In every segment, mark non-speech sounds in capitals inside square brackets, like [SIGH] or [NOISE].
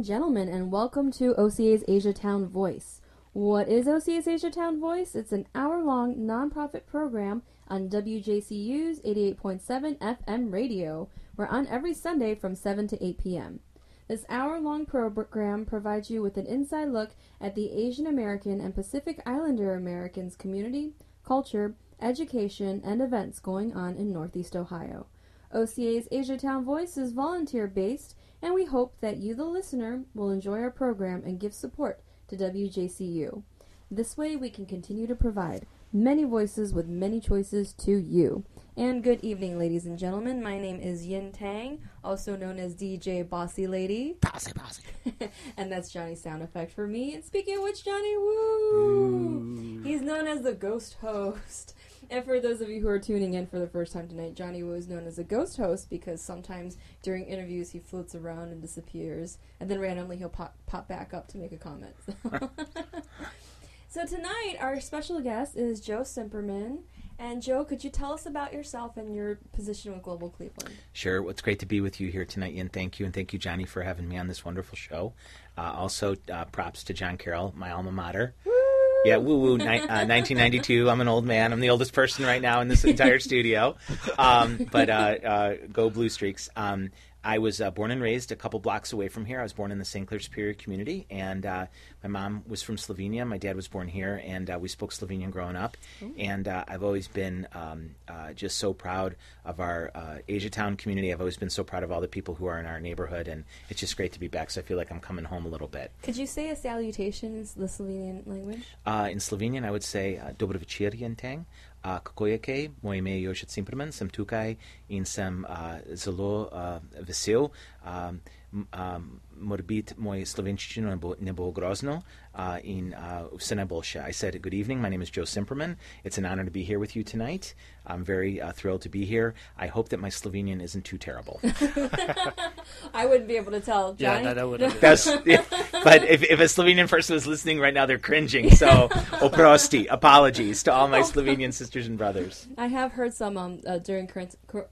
And gentlemen, and welcome to OCA's Asia Town Voice. What is OCA's Asia Town Voice? It's an hour long nonprofit program on WJCU's 88.7 FM radio. We're on every Sunday from 7 to 8 p.m. This hour long program provides you with an inside look at the Asian American and Pacific Islander Americans community, culture, education, and events going on in Northeast Ohio. OCA's Asia Town Voice is volunteer based, and we hope that you, the listener, will enjoy our program and give support to WJCU. This way, we can continue to provide many voices with many choices to you. And good evening, ladies and gentlemen. My name is Yin Tang, also known as DJ Bossy Lady. Bossy, bossy. [LAUGHS] and that's Johnny's sound effect for me. And speaking of which, Johnny, woo! He's known as the ghost host. And for those of you who are tuning in for the first time tonight, Johnny is known as a ghost host because sometimes during interviews he floats around and disappears, and then randomly he'll pop, pop back up to make a comment. So. [LAUGHS] so tonight, our special guest is Joe Cimperman. And Joe, could you tell us about yourself and your position with Global Cleveland? Sure. Well, it's great to be with you here tonight, Ian. Thank you. And thank you, Johnny, for having me on this wonderful show. Uh, also, uh, props to John Carroll, my alma mater. Woo! Yeah, woo woo. Ni- uh, [LAUGHS] 1992. I'm an old man. I'm the oldest person right now in this entire studio. Um, but uh, uh, go Blue Streaks. Um, I was uh, born and raised a couple blocks away from here. I was born in the St. Clair Superior community, and uh, my mom was from Slovenia. My dad was born here, and uh, we spoke Slovenian growing up. And uh, I've always been um, uh, just so proud of our uh, Asia Town community. I've always been so proud of all the people who are in our neighborhood, and it's just great to be back. So I feel like I'm coming home a little bit. Could you say a salutation in the Slovenian language? Uh, in Slovenian, I would say uh, Dobro večer, Jenteng. Uh, kako je kaj? Moje ime je Jošet Simperman, sem tukaj in sem uh, zelo uh, vesel. Um, um, morbit moj slovenščino ne bo, ne bo grozno uh, in uh, vse najboljše. I said, good evening, my name is Joe Cimperman. It's an honor to be here with you tonight. I'm very uh, thrilled to be here. I hope that my Slovenian isn't too terrible. [LAUGHS] I wouldn't be able to tell. Yeah, Johnny? that, that would. [LAUGHS] That's, but if, if a Slovenian person was listening right now, they're cringing. So, [LAUGHS] oprosti, apologies to all my Slovenian sisters and brothers. I have heard some um, uh, during current, cur-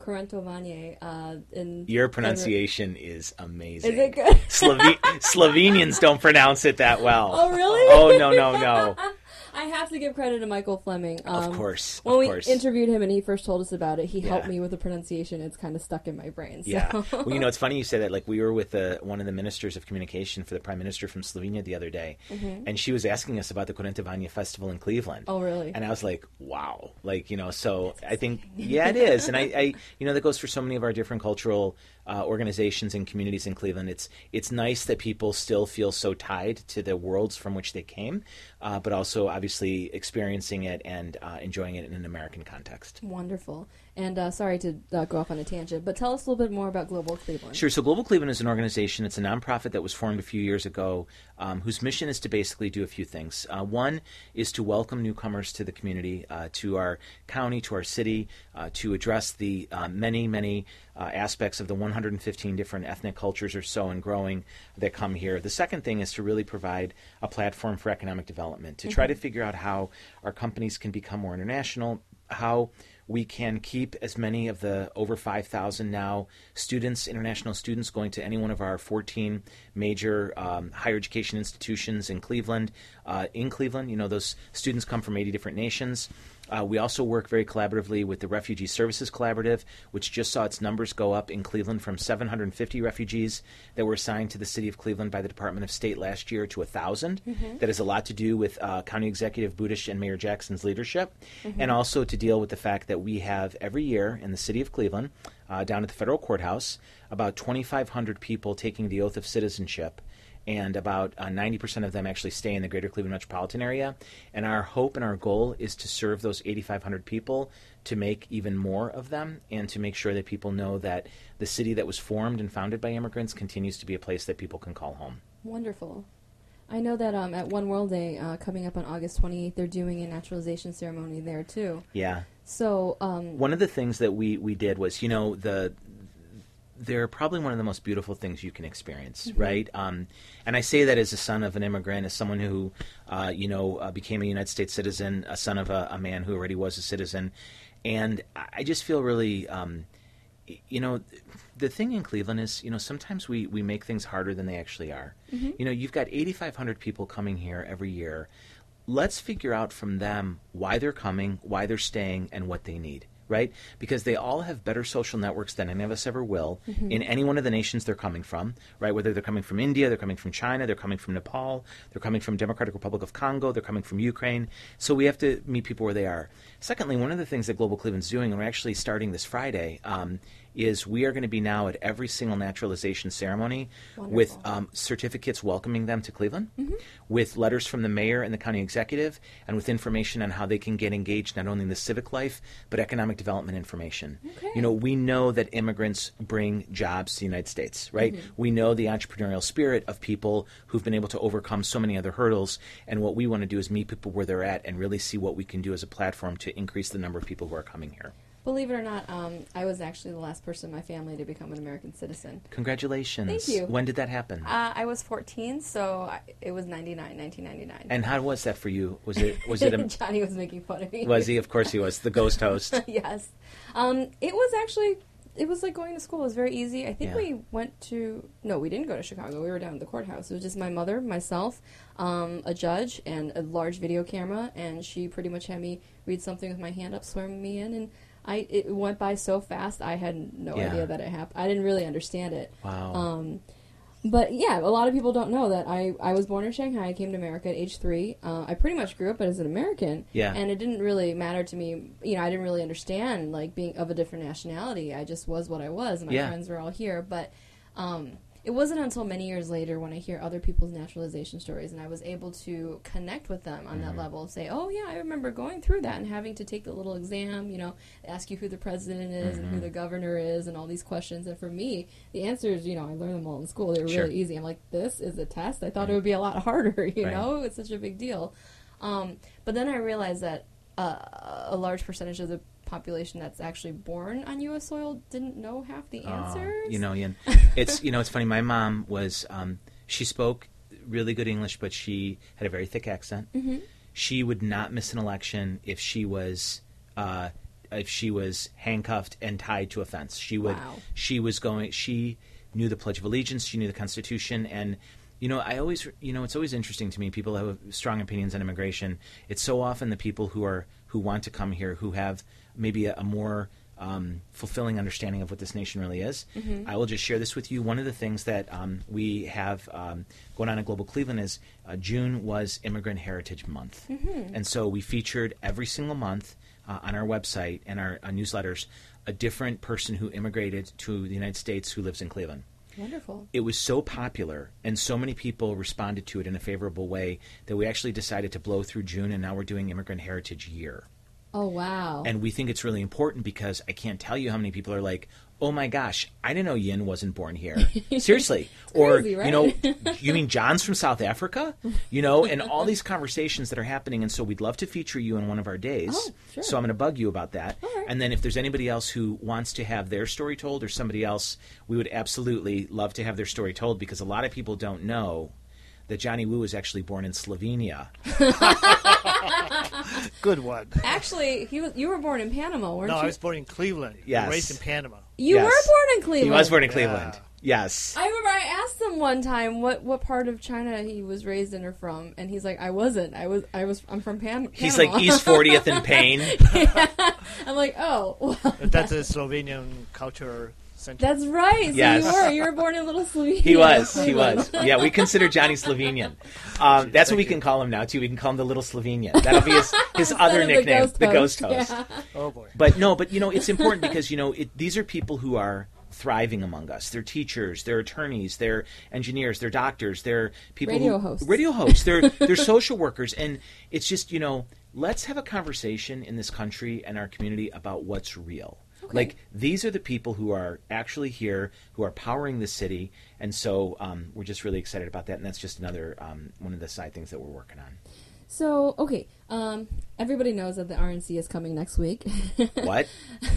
uh in Your pronunciation is amazing. Is it good? Slove- Slovenians [LAUGHS] don't pronounce it that well. Oh, really? Oh no no no! [LAUGHS] I have to give credit to Michael Fleming. Um, Of course, When we course. interviewed him and he first told us about it, he helped me with the pronunciation. It's kind of stuck in my brain. So. Yeah. Well, you know, it's [LAUGHS] funny you say that. Like, we were with uh, one of the ministers of communication for the prime minister from Slovenia the other day, and she was asking us about the Kurentovanje Festival in Cleveland. Mm-hmm. Oh, really? And I was like, wow. Like, you know, so I think, yeah, it is. And I, I, you know, that goes for so many of our different cultural uh, organizations and communities in Cleveland. It's, it's nice that people still feel so tied to the worlds from which they came, uh, but also obviously experiencing it and uh, enjoying it in an American context. Wonderful. And uh, sorry to uh, go off on a tangent, but tell us a little bit more about Global Cleveland. Sure. So Global Cleveland is an organization. It's a nonprofit that was formed a few years ago, um, whose mission is to basically do a few things. Uh, one is to welcome newcomers to the community, uh, to our county, to our city, uh, to address the uh, many, many uh, aspects of the 115 different ethnic cultures or so and growing that come here. The second thing is to really provide a platform for economic development, to try to figure out how our companies can become more international, how we can keep as many of the over 5,000 now students, international students, going to any one of our 14 major um, higher education institutions in Cleveland. Uh, in Cleveland, you know, those students come from 80 different nations. Uh, we also work very collaboratively with the Refugee Services Collaborative, which just saw its numbers go up in Cleveland from 750 refugees that were assigned to the city of Cleveland by the Department of State last year to 1,000. That has a lot to do with uh, County Executive Budish and Mayor Jackson's leadership, and also to deal with the fact that we have every year in the city of Cleveland, uh, down at the federal courthouse, about 2,500 people taking the oath of citizenship and about uh, 90% of them actually stay in the greater Cleveland metropolitan area. And our hope and our goal is to serve those 8,500 people to make even more of them and to make sure that people know that the city that was formed and founded by immigrants continues to be a place that people can call home. Wonderful. I know that um, at One World Day uh, coming up on August 28th, they're doing a naturalization ceremony there too. Yeah. So, um, One of the things that we, we did was, you know, the they're probably one of the most beautiful things you can experience, right? Um, and I say that as a son of an immigrant, as someone who, uh, you know, uh, became a United States citizen, a son of a, a man who already was a citizen, and I just feel really um, you know, the thing in Cleveland is, you know, sometimes we, we make things harder than they actually are. You know, you've got 8,500 people coming here every year. Let's figure out from them why they're coming, why they're staying, and what they need. Right? Because they all have better social networks than any of us ever will in any one of the nations they're coming from, right? Whether they're coming from India, they're coming from China, they're coming from Nepal, they're coming from Democratic Republic of Congo, they're coming from Ukraine. So we have to meet people where they are. Secondly, one of the things that Global Cleveland's doing, and we're actually starting this Friday, um, is we are going to be now at every single naturalization ceremony with um, certificates welcoming them to Cleveland, with letters from the mayor and the county executive, and with information on how they can get engaged not only in the civic life but economic development information. Okay. You know, we know that immigrants bring jobs to the United States, right? We know the entrepreneurial spirit of people who've been able to overcome so many other hurdles, and what we want to do is meet people where they're at and really see what we can do as a platform to increase the number of people who are coming here. Believe it or not, um, I was actually the last person in my family to become an American citizen. Congratulations. Thank you. When did that happen? Uh, I was 14, so I, it was 99, 1999. and how was that for you? Was it was it a, [LAUGHS] Johnny was making fun of me. was he? Of course he was the ghost host. [LAUGHS] yes. Um, it was actually it was like going to school. It was very easy. I think Yeah. we went to no, we didn't go to Chicago. We were down at the courthouse. It was just my mother, myself, um, a judge, and a large video camera, and she pretty much had me read something with my hand up, swearing me in, and I it went by so fast. I had no Yeah. idea that it happened. I didn't really understand it. Wow. Um, but yeah, a lot of people don't know that I, I was born in Shanghai. I came to America at age three. Uh, I pretty much grew up as an American. Yeah. And it didn't really matter to me. You know, I didn't really understand like being of a different nationality. I just was what I was. and My Yeah. friends were all here. But um, it wasn't until many years later when I hear other people's naturalization stories and I was able to connect with them on that Mm-hmm. level. Say, oh yeah, I remember going through that and having to take the little exam. You know, ask you who the president is and Mm-hmm. who the governor is and all these questions. And for me, the answers, you know, I learned them all in school. They were Sure. really easy. I'm like, this is a test. I thought it would be a lot harder. [LAUGHS] You Right. know, it's such a big deal. Um, but then I realized that uh, a large percentage of the population that's actually born on U.S. soil didn't know half the Oh, answers. you know, Ian, [LAUGHS] it's you know, it's funny. My mom was um, she spoke really good English, but she had a very thick accent. Mm-hmm. She would not miss an election if she was uh, if she was handcuffed and tied to a fence. She would. Wow. She was going. She knew the Pledge of Allegiance. She knew the Constitution, and you know, I always, you know, it's always interesting to me. People have strong opinions on immigration. It's so often the people who are who want to come here who have maybe a, a more um, fulfilling understanding of what this nation really is. I will just share this with you. One of the things that um, we have um, going on at Global Cleveland is uh, June was Immigrant Heritage Month, and so we featured every single month uh, on our website and our uh, newsletters a different person who immigrated to the United States who lives in Cleveland Wonderful. it was so popular and so many people responded to it in a favorable way that we actually decided to blow through June and now we're doing Immigrant Heritage Year. Oh wow. And we think it's really important because I can't tell you how many people are like, "Oh my gosh, I didn't know Yin wasn't born here." [LAUGHS] Seriously. or crazy, you know, you mean John's from South Africa? You know, and all these [LAUGHS] conversations that are happening and so we'd love to feature you in one of our days. Oh, sure. So I'm going to bug you about that. Right. And then if there's anybody else who wants to have their story told or somebody else, we would absolutely love to have their story told because a lot of people don't know that Johnny Wu was actually born in Slovenia. [LAUGHS] [LAUGHS] Good one. Actually, he was. You were born in Panama, weren't you? No, you? I was born in Cleveland. Yes. Raised in Panama. you Yes. were born in Cleveland. He was born in Yeah. Cleveland. Yes. I remember I asked him one time what, what part of China he was raised in or from, and he's like, "I wasn't. I was. I was. I'm from Pan- Panama." He's like East 40th in Payne. I'm like, oh, [LAUGHS] well, That's a Slovenian culture center. that's right. So Yes. you were. You were born in Little Slovenia. He was. He was. Yeah, we consider Johnny Slovenian. Um, that's what we you. can call him now too. We can call him the Little Slovenian. That'll be his, [LAUGHS] his other nickname, the Ghost Host. Yeah. oh boy. But no, but you know, it's important because you know it, these are people who are thriving among us. They're teachers, they're attorneys, they're engineers, they're doctors, they're people Radio who, hosts. radio hosts. They're they're [LAUGHS] social workers, and it's just you know, let's have a conversation in this country and our community about what's real. Okay. Like these are the people who are actually here, who are powering the city, and so um, we're just really excited about that. And that's just another um, one of the side things that we're working on. So, okay, um, everybody knows that the RNC is coming next week. [LAUGHS] What?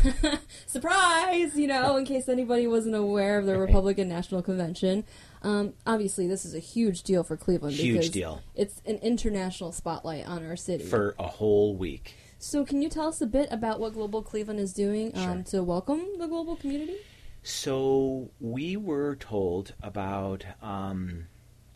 [LAUGHS] Surprise! You know, in case anybody wasn't aware of the Right. Republican National Convention. Um, obviously, this is a huge deal for Cleveland. Huge because deal. It's an international spotlight on our city. For a whole week. So, can you tell us a bit about what Global Cleveland is doing um, Sure. to welcome the global community? So we were told about um,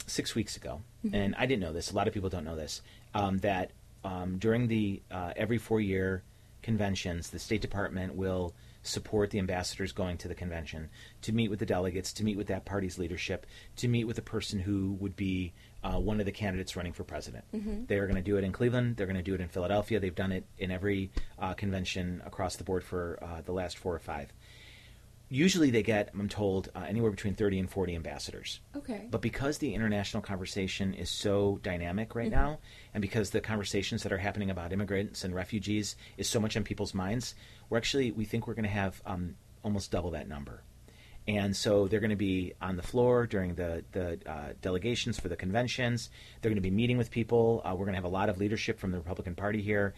six weeks ago, and I didn't know this. A lot of people don't know this. Um, that um, during the uh, every four-year conventions, the State Department will support the ambassadors going to the convention to meet with the delegates, to meet with that party's leadership, to meet with the person who would be uh, one of the candidates running for president. They are going to do it in Cleveland. They're going to do it in Philadelphia. They've done it in every uh, convention across the board for uh, the last four or five usually they get, I'm told, uh, anywhere between 30 and 40 ambassadors. Okay. But because the international conversation is so dynamic right Mm-hmm. now, and because the conversations that are happening about immigrants and refugees is so much on people's minds, we're actually, we think we're going to have um, almost double that number. And so they're going to be on the floor during the, the uh, delegations for the conventions. They're going to be meeting with people. Uh, we're going to have a lot of leadership from the Republican Party here.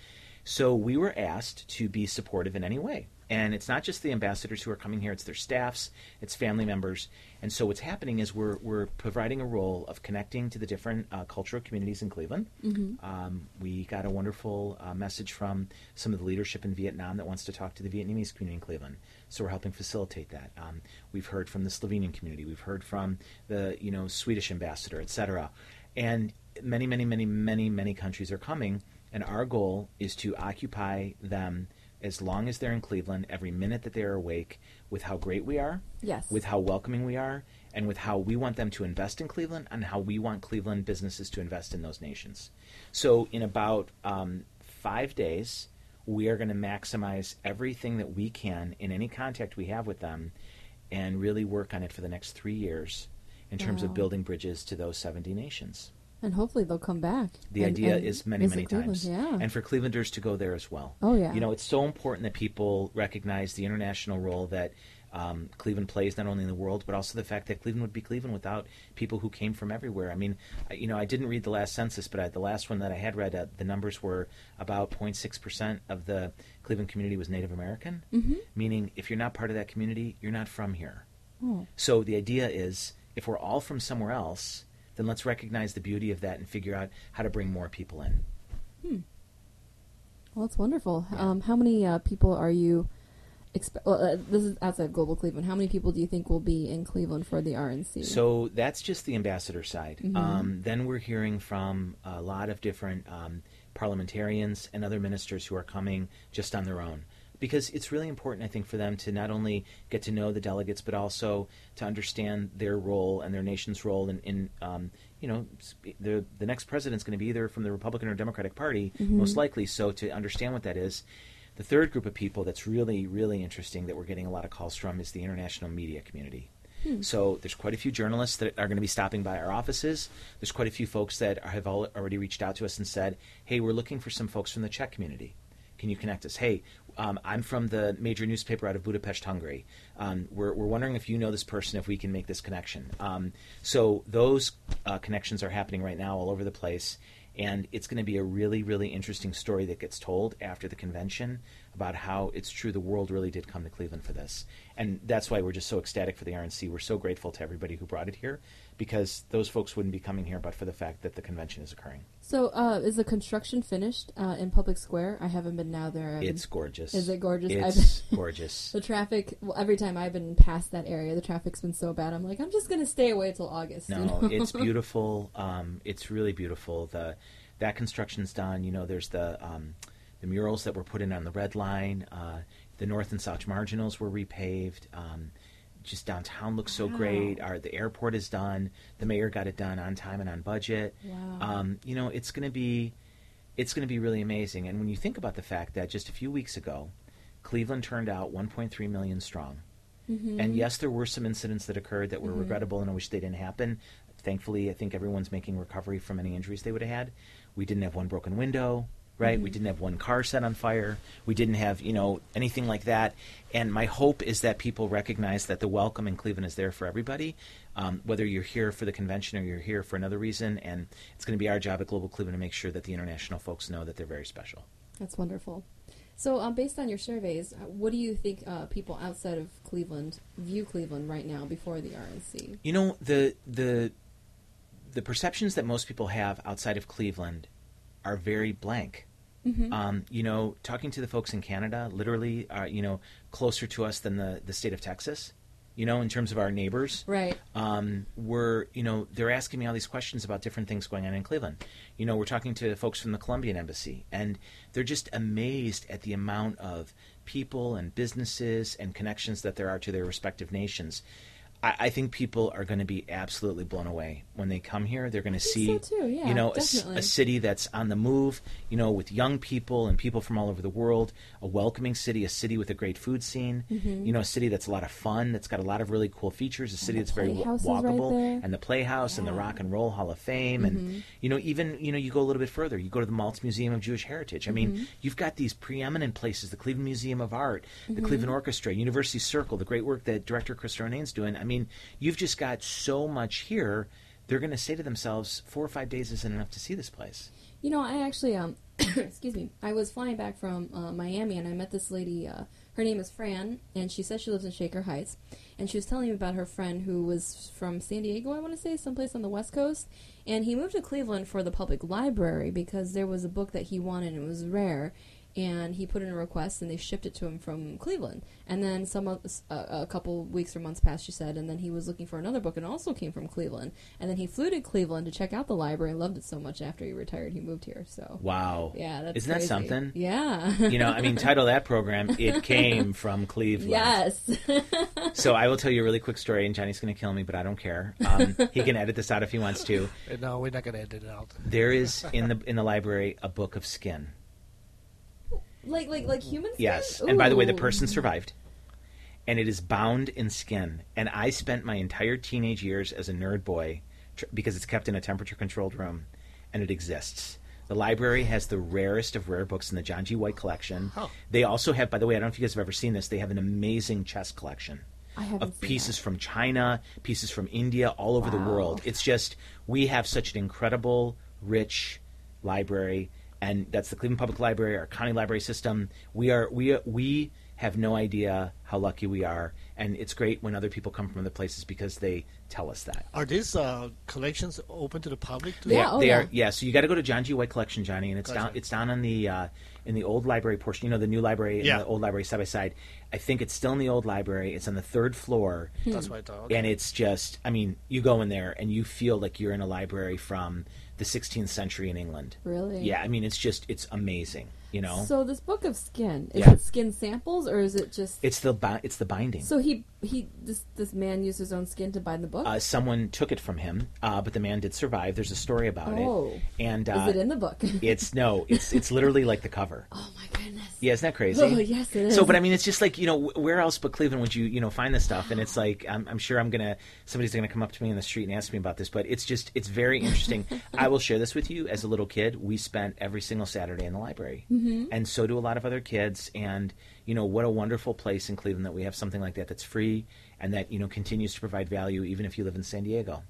So we were asked to be supportive in any way. And it's not just the ambassadors who are coming here, it's their staffs, it's family members. And so what's happening is we're, we're providing a role of connecting to the different uh, cultural communities in Cleveland. Um, we got a wonderful uh, message from some of the leadership in Vietnam that wants to talk to the Vietnamese community in Cleveland. So we're helping facilitate that. Um, we've heard from the Slovenian community. We've heard from the you know Swedish ambassador, etc. And many, many, many, many, many countries are coming. And our goal is to occupy them as long as they're in Cleveland, every minute that they are awake, with how great we are, Yes. with how welcoming we are, and with how we want them to invest in Cleveland and how we want Cleveland businesses to invest in those nations. So, in about um, five days, we are going to maximize everything that we can in any contact we have with them and really work on it for the next three years in terms Wow. of building bridges to those 70 nations. And hopefully they'll come back. The and- idea and is many, many Cleveland, times. Yeah. And for Clevelanders to go there as well. Oh, yeah. You know, it's so important that people recognize the international role that um, Cleveland plays, not only in the world, but also the fact that Cleveland would be Cleveland without people who came from everywhere. I mean, I- you know, I didn't read the last census, but I, the last one that I had read, uh, the numbers were about 0.6% of the Cleveland community was Native American, mm-hmm. meaning if you're not part of that community, you're not from here. Oh. So the idea is if we're all from somewhere else, then let's recognize the beauty of that and figure out how to bring more people in. Hmm. Well, that's wonderful. Yeah. Um, how many uh, people are you? Expe- well, uh, this is outside of Global Cleveland. How many people do you think will be in Cleveland for the RNC? So that's just the ambassador side. Mhm. Um, then we're hearing from a lot of different um, parliamentarians and other ministers who are coming just on their own. Because it's really important, I think, for them to not only get to know the delegates, but also to understand their role and their nation's role in, in um, you know, the the next president's going to be either from the Republican or Democratic Party, Mhm. most likely. So to understand what that is, the third group of people that's really, really interesting that we're getting a lot of calls from is the international media community. Hmm. So there's quite a few journalists that are going to be stopping by our offices. There's quite a few folks that have al- already reached out to us and said, "Hey, we're looking for some folks from the Czech community. Can you connect us?" Hey, um, I'm from the major newspaper out of Budapest, Hungary. Um, we're, we're wondering if you know this person, if we can make this connection. Um, so those uh, connections are happening right now all over the place. And it's going to be a really, really interesting story that gets told after the convention about how it's true the world really did come to Cleveland for this. And that's why we're just so ecstatic for the RNC. We're so grateful to everybody who brought it here because those folks wouldn't be coming here but for the fact that the convention is occurring. So, uh, is the construction finished uh, in Public Square? I haven't been now there. It's gorgeous. Is it gorgeous? It's [LAUGHS] gorgeous. the traffic. Well, every time I've been past that area, the traffic's been so bad. I'm like, I'm just gonna stay away till August. you No, know? it's [LAUGHS] beautiful. Um, it's really beautiful. The that construction's done. You know, there's the um, the murals that were put in on the red line. Uh, the north and south marginals were repaved. Um, just downtown looks so Wow. great. Our the airport is done. The mayor got it done on time and on budget. Wow. Um, you know, it's going to be it's going to be really amazing. And when you think about the fact that just a few weeks ago, Cleveland turned out 1.3 million strong. Mhm. And yes, there were some incidents that occurred that were Mhm. regrettable, and I wish they didn't happen. Thankfully, I think everyone's making recovery from any injuries they would have had. We didn't have one broken window. Right? We didn't have one car set on fire. We didn't have, you know, anything like that. And my hope is that people recognize that the welcome in Cleveland is there for everybody, um, whether you're here for the convention or you're here for another reason. And it's going to be our job at Global Cleveland to make sure that the international folks know that they're very special. That's wonderful. So, um, based on your surveys, uh, what do you think uh, people outside of Cleveland view Cleveland right now before the RNC? You know the the the perceptions that most people have outside of Cleveland are very blank. Um, you know, talking to the folks in Canada, literally, uh, you know, closer to us than the the state of Texas. You know, in terms of our neighbors, Right. um, we're you know they're asking me all these questions about different things going on in Cleveland. You know, we're talking to folks from the Colombian embassy, and they're just amazed at the amount of people and businesses and connections that there are to their respective nations. I, I think people are going to be absolutely blown away when they come here. They're going to see, so, too, yeah, you know, a, a city that's on the move. You know, with young people and people from all over the world. A welcoming city, a city with a great food scene. Mm-hmm. You know, a city that's a lot of fun. That's got a lot of really cool features. A city that's very wa- Playhouse is right walkable, and the Playhouse and the Rock and Roll Hall of Fame, and mm-hmm. you know, even you know, you go a little bit further. You go to the Maltz Museum of Jewish Heritage. I mean, mm-hmm. you've got these preeminent places: the Cleveland Museum of Art, the Cleveland Orchestra, University Circle, the great work that director Chris Ronayne's doing. I mean, you've just got so much here. They're going to say to themselves, four or five days isn't enough to see this place. You know, I actually, um, [COUGHS] excuse me, I was flying back from uh, Miami and I met this lady. Uh, her name is Fran, and she says she lives in Shaker Heights. And she was telling me about her friend who was from San Diego, I want to say, someplace on the West Coast. And he moved to Cleveland for the public library because there was a book that he wanted and it was rare. And he put in a request, and they shipped it to him from Cleveland. And then some of, uh, a couple weeks or months passed, she said, and then he was looking for another book, and also came from Cleveland. And then he flew to Cleveland to check out the library, and loved it so much. After he retired, he moved here. So Wow. yeah, that's Isn't that something? Yeah. You know, I mean, [LAUGHS] title that program, It Came from Cleveland. yes. [LAUGHS] So I will tell you a really quick story, and Johnny's going to kill me, but I don't care. Um, he can edit this out if he wants to. [LAUGHS] No, we're not gonna edit it out. There is in the in the library a book of skin. Like like like humans. Yes, and by the way, the person survived, and it is bound in skin. And I spent my entire teenage years as a nerd boy tr- because it's kept in a temperature controlled room, and it exists. The library has the rarest of rare books in the John G. White collection. Huh. They also have, by the way, I don't know if you guys have ever seen this. They have an amazing chess collection. I haven't of pieces that. from China, pieces from India, all over the world. It's just we have such an incredible, rich library, and that's the Cleveland Public Library, our county library system. We are we we have no idea how lucky we are, and it's great when other people come from other places because they tell us that. Are these uh, collections open to the public? Too? They Yeah, are, oh, they yeah. are yeah. So you got to go to John G. White Collection, Johnny, and it's down it's down on the uh, in the old library portion. You know, the new library and Yeah. the old library side by side. I think it's still in the old library. It's on the third floor. That's what I thought. Okay. and it's just i mean you go in there and you feel like you're in a library from the 16th century in england Really? yeah i mean it's just it's amazing you know So this book of skin is Yeah. it skin samples or is it just? it's the bi- it's the binding so he he this this man used his own skin to bind the book. uh, someone took it from him uh, but the man did survive there's a story about Oh. it and uh, is it in the book? [LAUGHS] it's no it's it's literally like the cover [LAUGHS] oh my goodness. yeah isn't that crazy Oh yes, it is. So, but I mean, it's just like you know, where else but Cleveland would you you know find this stuff? And it's like I'm, I'm sure I'm gonna somebody's gonna come up to me in the street and ask me about this, but it's just it's very interesting. [LAUGHS] I will share this with you. As a little kid, we spent every single Saturday in the library, mm-hmm. and so do a lot of other kids. And you know, what a wonderful place in Cleveland that we have something like that that's free and that you know continues to provide value even if you live in San Diego.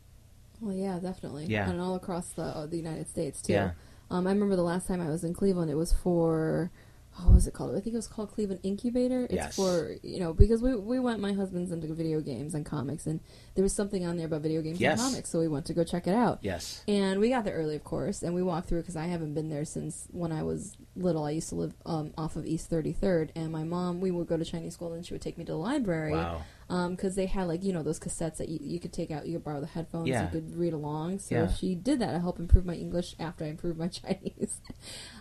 Well, yeah, definitely. Yeah. and all across the uh, the United States too. Yeah. Um, I remember the last time I was in Cleveland, it was for what was it called? I think it was called Cleveland Incubator. It's Yes. for you know because we we went. My husband's into video games and comics, and there was something on there about video games Yes. and comics, so we went to go check it out. Yes. And we got there early, of course, and we walked through because I haven't been there since when I was little. I used to live um, off of East 33rd, and my mom, we would go to Chinese school, and she would take me to the library Wow. Because they had like you know those cassettes that you, you could take out, you could borrow the headphones, Yeah. you could read along. So Yeah. she did that to help improve my English after I improved my [LAUGHS] Chinese.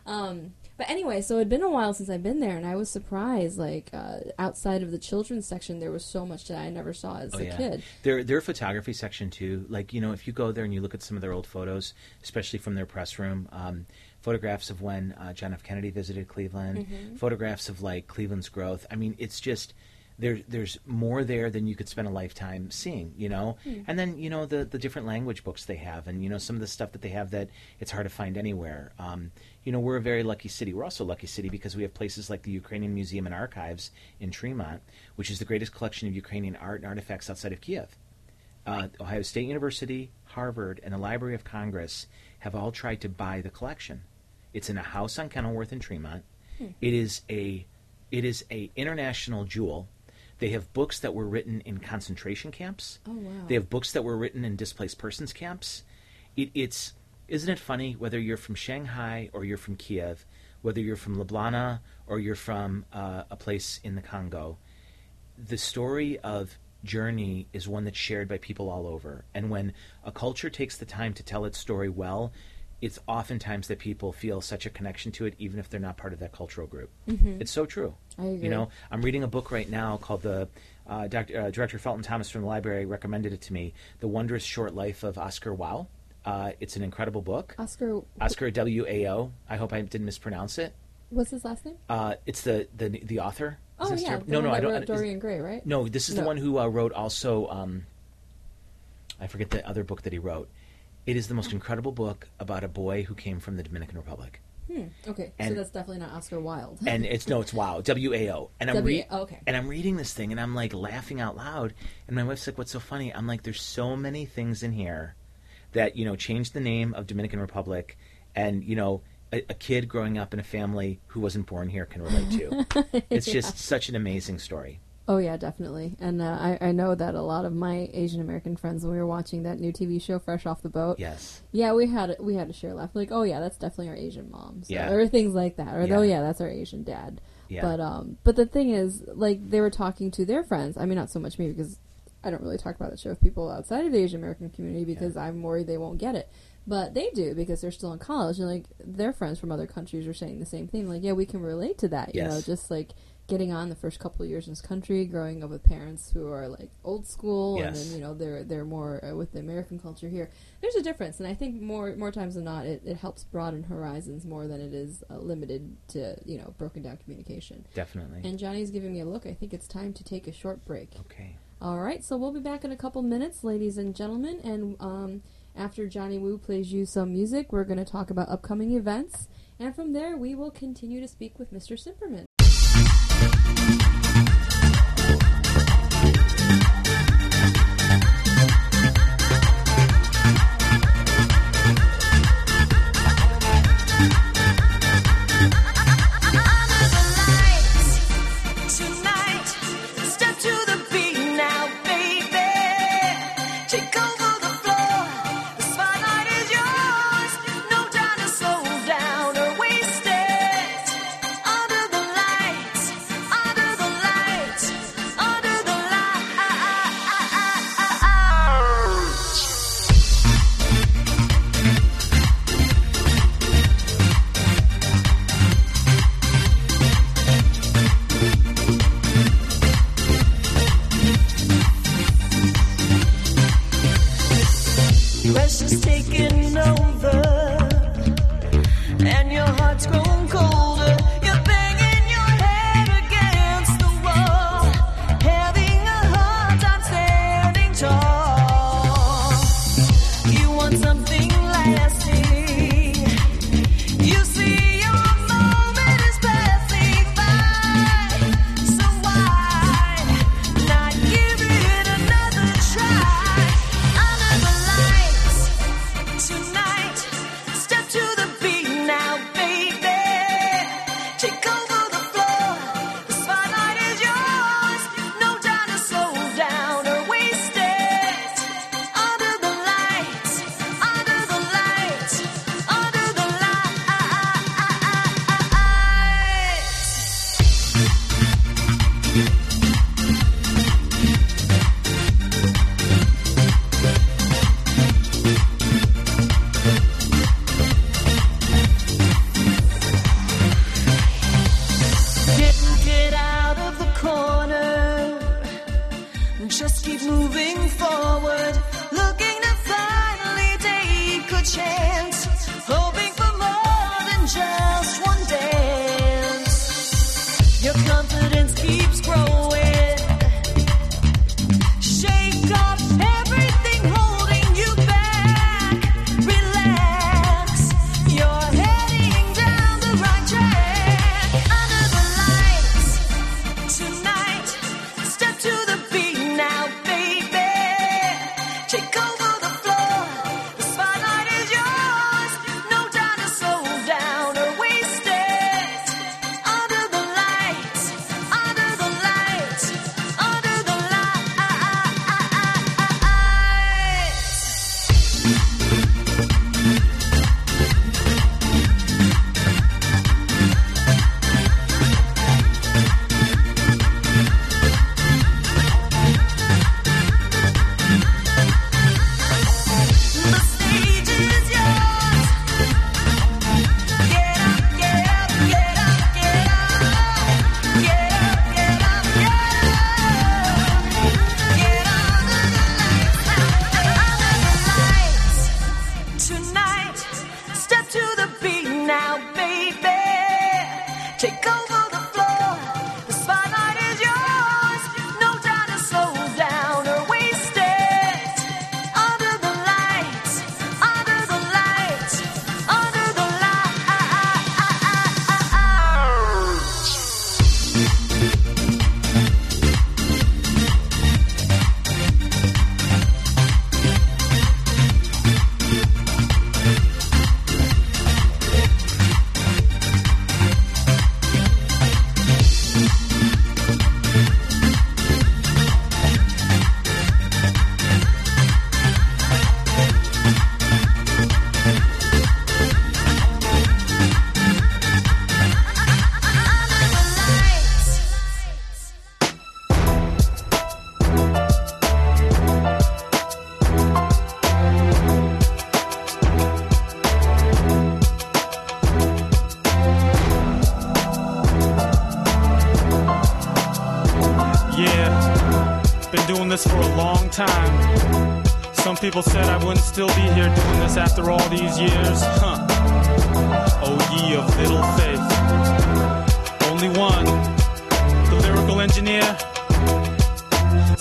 um, but anyway, so it'd been a while since I've been there, and I was surprised. Like uh, outside of the children's section, there was so much that I never saw as Oh, a yeah. kid. Their their photography section too. Like you know, if you go there and you look at some of their old photos, especially from their press room, um, photographs of when uh, John F. Kennedy visited Cleveland, Mm-hmm. photographs of like Cleveland's growth. I mean, it's just there, there's more there than you could spend a lifetime seeing, you know. Hmm. And then you know the the different language books they have, and you know some of the stuff that they have that it's hard to find anywhere. Um, you know, we're a very lucky city. We're also a lucky city because we have places like the Ukrainian Museum and Archives in Tremont, which is the greatest collection of Ukrainian art and artifacts outside of Kiev. Uh, Ohio State University, Harvard, and the Library of Congress have all tried to buy the collection. It's in a house on Kenilworth in Tremont. It is a it is a international jewel. They have books that were written in concentration camps. Oh, wow. They have books that were written in displaced persons camps. It, it's isn't it funny whether you're from Shanghai or you're from Kiev, whether you're from Ljubljana or you're from uh, a place in the Congo, the story of journey is one that's shared by people all over. And when a culture takes the time to tell its story well, it's oftentimes that people feel such a connection to it, even if they're not part of that cultural group. It's so true. Mm-hmm. I agree. You know, I'm reading a book right now called the uh, Dr. Uh, Director Felton Thomas from the library recommended it to me, The Wondrous Short Life of Oscar Wilde. Uh, it's an incredible book. Oscar, Oscar W A O. I hope I didn't mispronounce it. what's his last name? Uh, it's the the the author. Oh yeah, no, no, I don't. Dorian Gray, right? no, this is the one who uh, wrote also. Um, I forget the other book that he wrote. It is the most incredible book about a boy who came from the Dominican Republic, Hmm. Okay, so that's definitely not Oscar Wilde. and it's no, it's wow, W A O, and I'm oh, okay. and I'm reading this thing, and I'm like laughing out loud, and my wife's like, "What's so funny?" I'm like, "There's so many things in here that you know changed the name of Dominican Republic, and you know." A, a kid growing up in a family who wasn't born here can relate to. [LAUGHS] It's just such an amazing story. Oh yeah, definitely. And uh, I, I know that a lot of my Asian American friends, when we were watching that new TV show, Fresh Off the Boat, Yes. yeah, we had we had to share laugh. Like, oh yeah, that's definitely our Asian mom, so, Yeah. or things like that, or Yeah. oh yeah, that's our Asian dad. Yeah. But um, but the thing is, like, they were talking to their friends. I mean, not so much me because I don't really talk about the show with people outside of the Asian American community because I'm worried they won't get it. But they do because they're still in college, and like their friends from other countries are saying the same thing. Like, yeah, we can relate to that. You know, just like getting on the first couple of years in this country, growing up with parents who are like old school, and then you know they're they're more uh, with the American culture here. There's a difference, and I think more more times than not, it, it helps broaden horizons more than it is uh, limited to you know broken down communication. Definitely. And Johnny's giving me a look. I think it's time to take a short break. okay. All right, so we'll be back in a couple minutes, ladies and gentlemen. And um, after Johnny Wu plays you some music, we're going to talk about upcoming events. And from there, we will continue to speak with Mr. Cimperman. Tonight, all these years. Huh. Oh, ye of little faith. Only one, the lyrical engineer.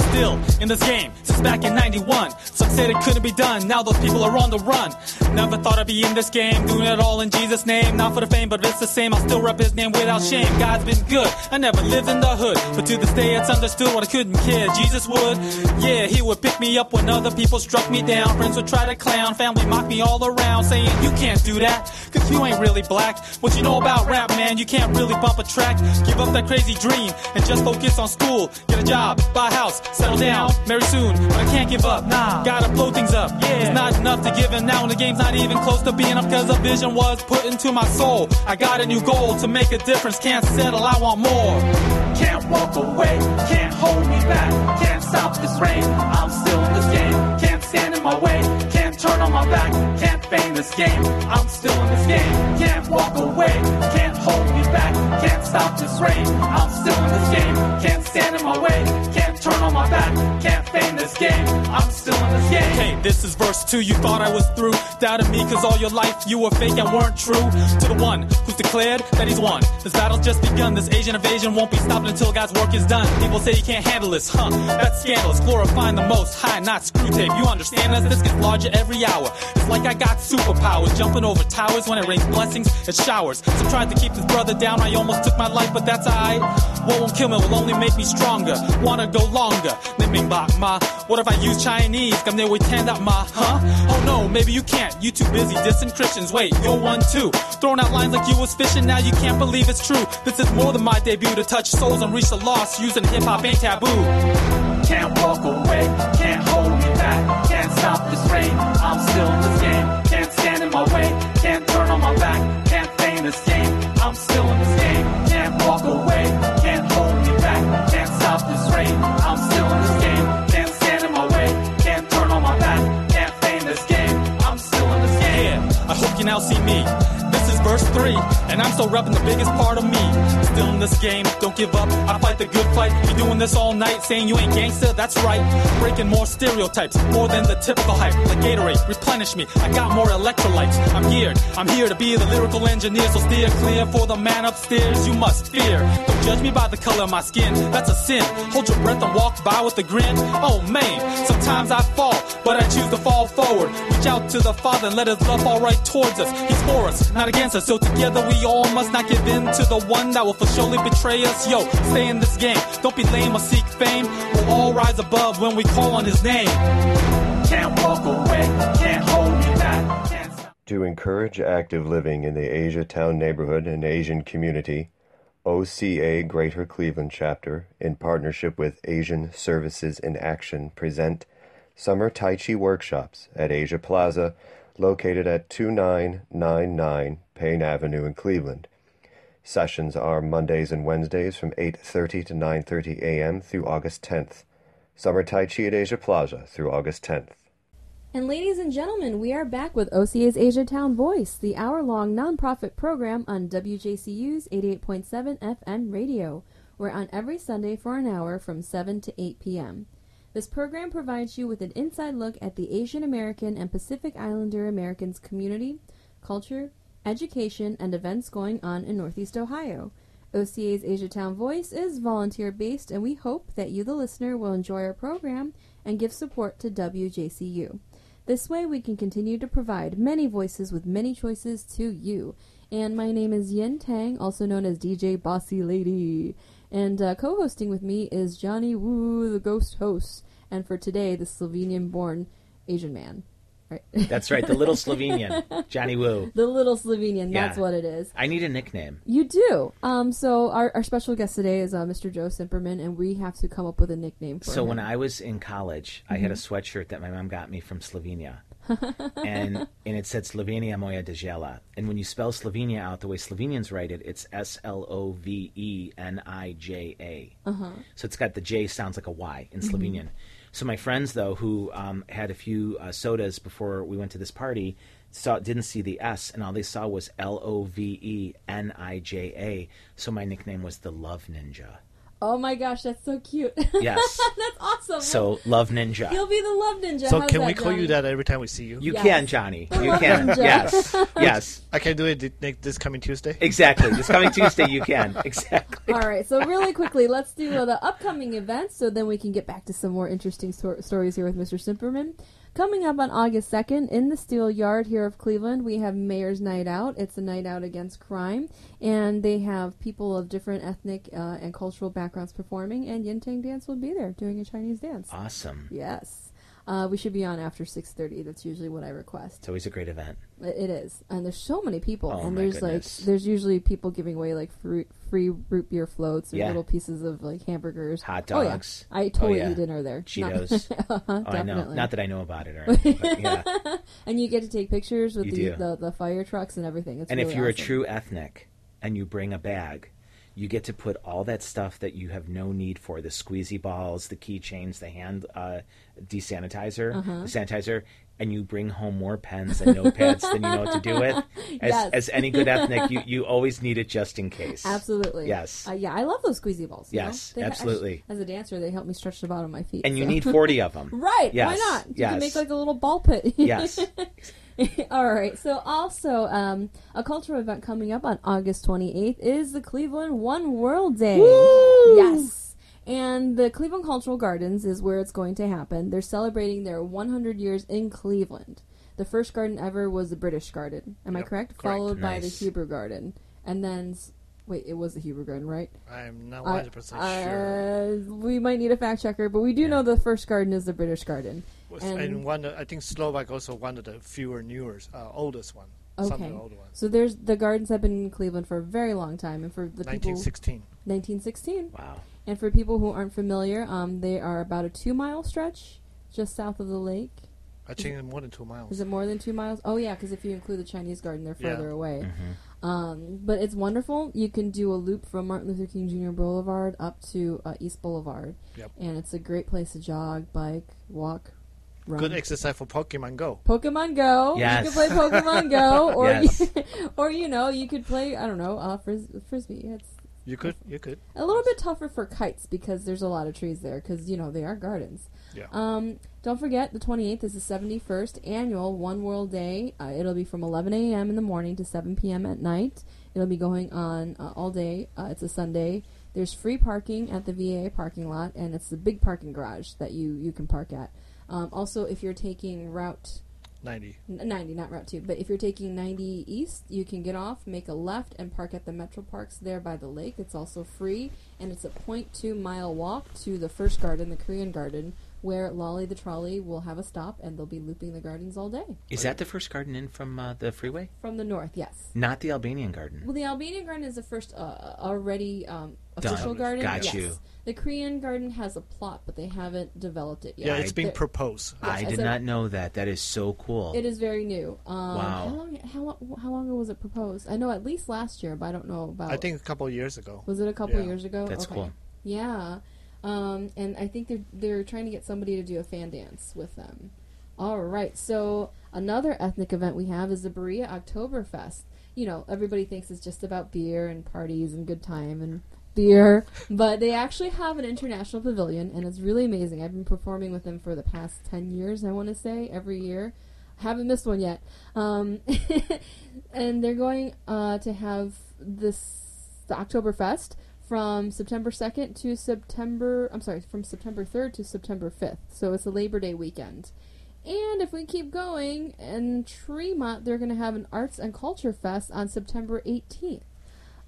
Still in this game since back in 91. Some said it couldn't be done, now those people are on the run. Never thought I'd be in this game, doing it all in Jesus' name. Not for the fame, but it's the same. I'll still rep his name without shame. God's been good, I never lived in the hood. But to this day, it's understood what I couldn't care. Jesus would, yeah, he would pick me up when other people struck me down. Friends would try to clown, family mock me all around, saying, You can't do that, cause you ain't really black. What you know about rap, man, you can't really bump a track. Give up that crazy dream and just focus on school. Get a job, buy a house, settle down, marry soon. But I can't give up, nah. Gotta blow things up. Yeah. It's not enough to give in now, and the game's not even close to being up, cause a vision was put into my soul. I got a new goal to make a difference, can't settle, I want more. Can't walk away, can't hold me back, can't stop this rain. I'm still in this game, can't stand in my way, turn on my back, can't feign this game. I'm still in this game, can't walk away, can't hold me back, can't stop this rain. I'm still in this game, can't stand in my way, can't turn on my back, can't feign this game. I'm still in this game. Hey, this is verse two. You thought I was through, doubted me cause all your life you were fake and weren't true. To the one who's declared that he's won. This battle's just begun. This Asian invasion won't be stopped until God's work is done. People say you can't handle this, huh? That's scandalous. Glorifying the most high, not screw tape. You understand this? This gets larger every hour. It's like I got superpowers, jumping over towers when it rains blessings. It showers. Some tried to keep this brother down. I almost took my life, but that's alright. What won't kill me will only make me stronger. Wanna go longer. Niming bak ma. What if I use Chinese? Come there with that ma, huh? Oh no, maybe you can't. You too busy dissing Christians. Wait, you're one too. Throwing out lines like you was fishing. Now you can't believe it's true. This is more than my debut to touch souls and reach the lost. Using hip hop ain't taboo. Can't walk away, can't hold me back, can't stop this rain. I'm still in this game, can't stand in my way, can't turn on my back, can't feign this game. I'm still in this game, can't walk away, can't hold me back, can't stop this rain. I'm still in this game, can't stand in my way, can't turn on my back, can't feign this game. I'm still in this game. Yeah, I hope you now see me. This is verse 3, and I'm still repping the biggest part of me. Still in this game, don't give up. I fight the good fight. You doing this all night, saying you ain't gangster? That's right. Breaking more stereotypes, more than the typical hype. Like Gatorade, replenish me. I got more electrolytes. I'm geared. I'm here to be the lyrical engineer, so steer clear for the man upstairs. You must fear. Don't judge me by the color of my skin. That's a sin. Hold your breath and walk by with a grin. Oh man, sometimes I fall, but I choose to fall forward. Reach out to the Father and let His love fall right towards us. He's for us, not against us. So together we all must not give in to the one that will for surely betray us. Yo, stay in this game. Don't be lame or seek fame. We'll all rise above when we call on His name. Can't walk away, can't hold me back. To encourage active living in the Asia Town neighborhood and Asian community, OCA Greater Cleveland Chapter, in partnership with Asian Services in Action, present Summer Tai Chi Workshops at Asia Plaza, located at 2999 Payne Avenue in Cleveland. Sessions are Mondays and Wednesdays from 8:30 to 9:30 a.m. through August 10th. Summer Tai Chi at Asia Plaza through August 10th. And ladies and gentlemen, we are back with OCA's Asia Town Voice, the hour-long nonprofit program on WJCU's 88.7 FM radio. We're on every Sunday for an hour from 7 to 8 p.m. This program provides you with an inside look at the Asian American and Pacific Islander Americans community, culture, education, and events going on in Northeast Ohio. OCA's Asia Town Voice is volunteer based, and we hope that you, the listener, will enjoy our program and give support to WJCU. This way, we can continue to provide many voices with many choices to you. And my name is Yin Tang, also known as DJ Bossy Lady. And uh, co hosting with me is Johnny Woo, the ghost host. And for today, the Slovenian born Asian man. Right. [LAUGHS] That's right, the little Slovenian, [LAUGHS] Johnny Woo. the little Slovenian, that's Yeah. what it is. I need a nickname. You do. Um, so our, our special guest today is uh, Mr. Joe Cimperman, and we have to come up with a nickname for So him. when I was in college, I Mm-hmm. had a sweatshirt that my mom got me from Slovenia. [LAUGHS] and and it said Slovenia moja dežela. And when you spell Slovenia out the way Slovenians write it, it's S L O V E N I J A. Uh-huh. So it's got the J sounds like a Y in Mm-hmm. So my friends though, who um, had a few uh, sodas before we went to this party, saw didn't see the S, and all they saw was L O V E N I J A. So my nickname was the Love Ninja. Oh my gosh, that's so cute. [LAUGHS] Yes. that's awesome. So love ninja. He'll be the love ninja. So How's can that, we call you that every time we see you? You Yes. can, Johnny. You love can. ninja. Yes. [LAUGHS] Yes. I can do it th- next- this coming Tuesday. Exactly. This coming [LAUGHS] Tuesday, you can. Exactly. All right, so really quickly, let's do uh, the upcoming events so then we can get back to some more interesting stor- stories here with Mr. Cimperman. Coming up on August 2nd in the Steel Yard here of Cleveland, we have Mayor's Night Out. It's a night out against crime, and they have people of different ethnic uh, and cultural backgrounds performing, and Yin Tang Dance will be there doing a Chinese dance. Awesome. Yes. Uh, we should be on after 6.30. That's usually what I request. It's always a great event. It is, and there's so many people, Oh, and there's like there's usually people giving away like free free root beer floats or Yeah. little pieces of like hamburgers, Hot Oh, yeah. dogs. I totally yeah. eat dinner there. Not- Cheetos. [LAUGHS] uh-huh, Oh, I know. definitely. Not that I know about it or [LAUGHS] anything. But yeah. [LAUGHS] and you get to take pictures with You the, do. the the fire trucks and everything. It's And really if you're awesome. a true ethnic and you bring a bag, you get to put all that stuff that you have no need for the squeezy balls, the keychains, the hand uh, desanitizer, Uh-huh. the sanitizer, and you bring home more pens and notepads than you know what to do with. [LAUGHS] As, Yes. as any good ethnic, you, you always need it just in case. Absolutely. Yes. Uh, yeah, I love those squeezy balls. you know? Yes, They absolutely. as a dancer, they help me stretch the bottom of my feet. And you need 40 of them. [LAUGHS] Right. Yes. Why not? You yes. can make like a little ball pit. [LAUGHS] Yes. All right. So also, um, a cultural event coming up on August 28th is the Cleveland One World Day. Yes. And the Cleveland Cultural Gardens is where it's going to happen. They're celebrating their 100 years in Cleveland. The first garden ever was the British Garden. Am I correct? correct. Followed by the Nice. Hebrew Garden. And then, wait, it was the Hebrew Garden, right? I'm not I- 100 percent sure. uh, we might need a fact checker, but we do know the first garden is the British Garden. Was- and- and one, I think Slovak also one of the fewer newer, uh, oldest one. Some of the older ones. So there's the gardens have been in Cleveland for a very long time, and for the people 1916. 1916. Wow. And for people who aren't familiar, um, they are about a two mile stretch just south of the lake. I think more than two miles. Is it more than two miles? Oh yeah, because if you include the Chinese garden, they're Yeah. further away. Mm-hmm. Um, but it's wonderful. You can do a loop from Martin Luther King Jr. Boulevard up to uh, East Boulevard, Yep. and it's a great place to jog, bike, walk, run. Good exercise for Pokemon Go. Pokemon Go. Yes. You can play Pokemon Go, [LAUGHS] or Yes. you, [LAUGHS] or you know, you could play I don't know, uh, fris- frisbee. It's You could, you could. a little bit tougher for kites because there's a lot of trees there because you know they are gardens. Yeah. Um, don't forget the 28th is the 71st annual One World Day. Uh, it'll be from 11 a.m. in the morning to 7 p.m. at night. It'll be going on uh, all day. Uh, it's a Sunday. There's free parking at the VA parking lot, and it's the big parking garage that you you can park at. Um, also, if you're taking Route 90. 90, not Route 2. But if you're taking 90 east, you can get off, make a left, and park at the Metro Parks there by the lake. It's also free, and it's a 0.2 mile walk to the first garden, the Korean garden, where Lolly the trolley will have a stop, and they'll be looping the gardens all day. Is that the first garden in from uh, the freeway? From the north, yes. Not the Albanian garden. Well, the Albanian garden is the first uh, already um, Done. official garden. Got yes. you. The Korean garden has a plot, but they haven't developed it yet. Yeah, it's being They're- proposed. Yes, I I did said- not know that. That is so cool. It is very new. Um, Wow. How long, how, how long ago was it proposed? I know at least last year, but I don't know about. I think a couple of years ago. Was it a couple Yeah. years ago? That's Okay. cool. Yeah, um, and I think they're they're trying to get somebody to do a fan dance with them. All right, so another ethnic event we have is the Berea Oktoberfest. You know, everybody thinks it's just about beer and parties and good time and beer, but they actually have an international pavilion, and it's really amazing. I've been performing with them for the past ten years. I want to say every year. I haven't missed one yet. Um, [LAUGHS] and they're going uh, to have this the Oktoberfest from September 2nd to September I'm sorry, from September 3rd to September 5th. So it's a Labor Day weekend. And if we keep going in Tremont, they're going to have an Arts and Culture Fest on September 18th.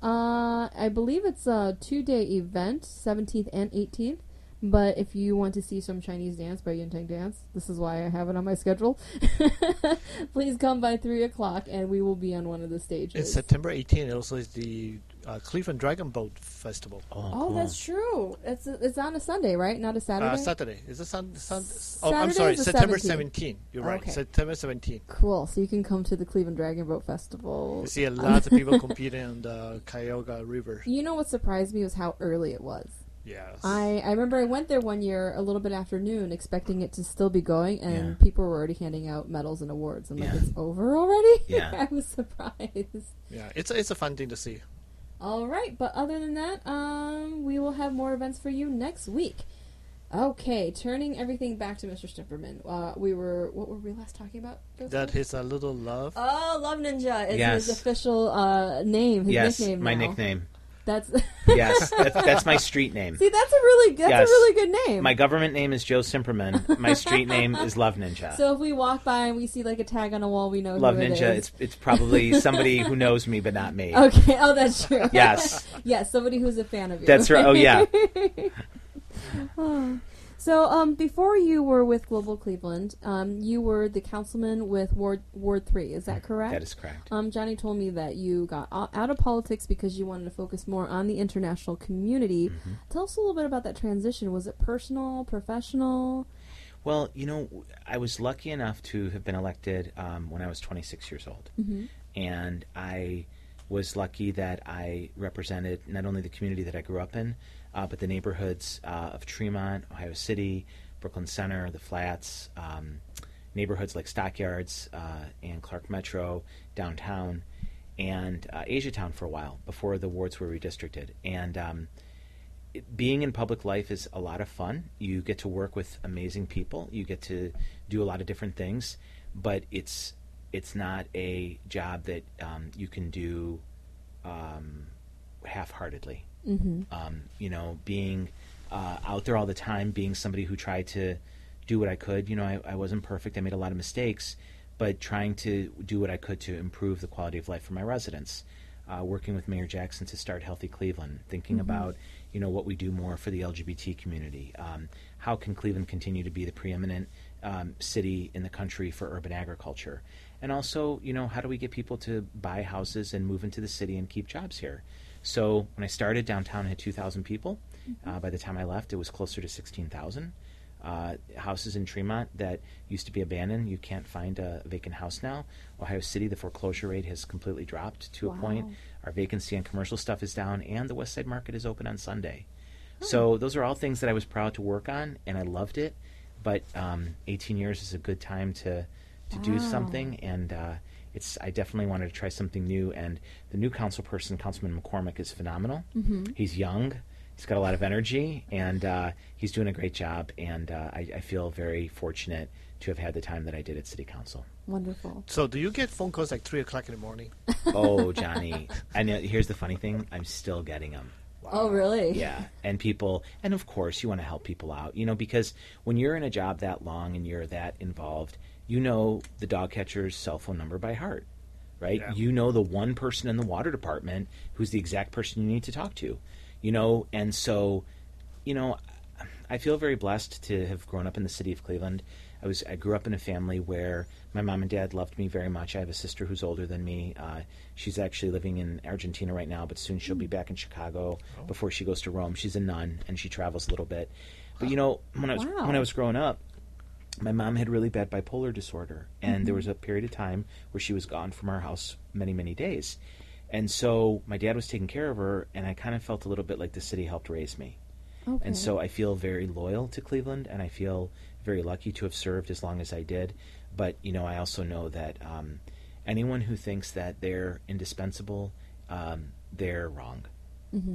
Uh, I believe it's a two-day event, 17th and 18th. But if you want to see some Chinese dance by Yin Tang Dance, this is why I have it on my schedule. [LAUGHS] Please come by three o'clock, and we will be on one of the stages. It's September 18th, also is the uh, Cleveland Dragon Boat Festival. Oh, Oh, cool. that's true. It's it's on a Sunday, right? Not a Saturday. Uh, Saturday. Is it sun, sun, Oh, I'm sorry. September 17th. 17th. You're right. Okay. September 17th. Cool. So you can come to the Cleveland Dragon Boat Festival. You see a lot of people competing on the Cuyahoga River. [LAUGHS] You know what surprised me was how early it was. Yes. I, I remember I went there one year a little bit after noon, expecting it to still be going, and Yeah. people were already handing out medals and awards. I'm like, it's over already? Yeah. [LAUGHS] I was surprised. yeah, it's it's a fun thing to see. All right, but other than that, um, we will have more events for you next week. Okay, turning everything back to Mr. Cimperman. Uh, we were what were we last talking about? That is a little love. Oh, Love Ninja is Yes. his official uh, name. His yes, nickname. my now. nickname. That's Yes, that's, that's my [LAUGHS] street name. see, that's a really that's Yes. a really good name. My government name is Joe Cimperman. My street name is Love Ninja. so if we walk by and we see like a tag on a wall, we know Love who it Ninja. is. It's it's probably somebody who knows me, but not me. [LAUGHS] Okay. Oh, that's true. Yes, [LAUGHS] yes, somebody who's a fan of you. that's right. Oh yeah. Oh. So, um, before you were with Global Cleveland, um, you were the councilman with Ward Ward Three. Is that correct? That is correct. Um, Johnny told me that you got out of politics because you wanted to focus more on the international community. Mm-hmm. Tell us a little bit about that transition. Was it personal, professional? Well, you know, I was lucky enough to have been elected um, when I was 26 years old, and I was lucky that I represented not only the community that I grew up in, uh, but the neighborhoods uh, of Tremont, Ohio City, Brooklyn Center, the Flats, um, neighborhoods like Stockyards uh, and Clark Metro, downtown, and uh, Asiatown for a while before the wards were redistricted. And um, being in public life is a lot of fun. You get to work with amazing people. You get to do a lot of different things, but it's it's not a job that um, you can do um, half-heartedly. Mm-hmm. Um, you know, being uh, out there all the time, being somebody who tried to do what I could. You know, I, I wasn't perfect. I made a lot of mistakes, but trying to do what I could to improve the quality of life for my residents. Uh, working with Mayor Jackson to start Healthy Cleveland, thinking about you know what we do more for the LGBT community. Um, how can Cleveland continue to be the preeminent um, city in the country for urban agriculture? And also, you know, how do we get people to buy houses and move into the city and keep jobs here? So when I started, downtown had 2,000 people. Uh, by the time I left, it was closer to 16,000. Uh, houses in Tremont that used to be abandoned, you can't find a vacant house now. Ohio City, the foreclosure rate has completely dropped to a point. Our vacancy on commercial stuff is down, and the West Side Market is open on Sunday. So those are all things that I was proud to work on, and I loved it. But um, 18 years is a good time to to do Wow. something, and uh, it's I definitely wanted to try something new. And the new council person, Councilman McCormack, is phenomenal. Mm-hmm. He's young, he's got a lot of energy, and uh, he's doing a great job. And uh, I, I feel very fortunate to have had the time that I did at City Council. Wonderful. So, do you get phone calls like three o'clock in the morning? [LAUGHS] Oh, Johnny! And know. Here's the funny thing: I'm still getting them. Oh, really? Yeah, and people, and of course, you want to help people out, you know, because when you're in a job that long and you're that involved, you know the dog catcher's cell phone number by heart, right? Yeah. You know the one person in the water department who's the exact person you need to talk to, you know, and so, you know, I feel very blessed to have grown up in the city of Cleveland. I was I grew up in a family where my mom and dad loved me very much. I have a sister who's older than me. Uh, she's actually living in Argentina right now, but soon she'll be back in Chicago before she goes to Rome. She's a nun and she travels a little bit. But you know, when I was Wow. when I was growing up, my mom had really bad bipolar disorder, and there was a period of time where she was gone from our house many many days. And so my dad was taking care of her, and I kind of felt a little bit like the city helped raise me. Okay. And so I feel very loyal to Cleveland, and I feel very lucky to have served as long as I did. But you know, I also know that um, anyone who thinks that they're indispensable, um, they're wrong.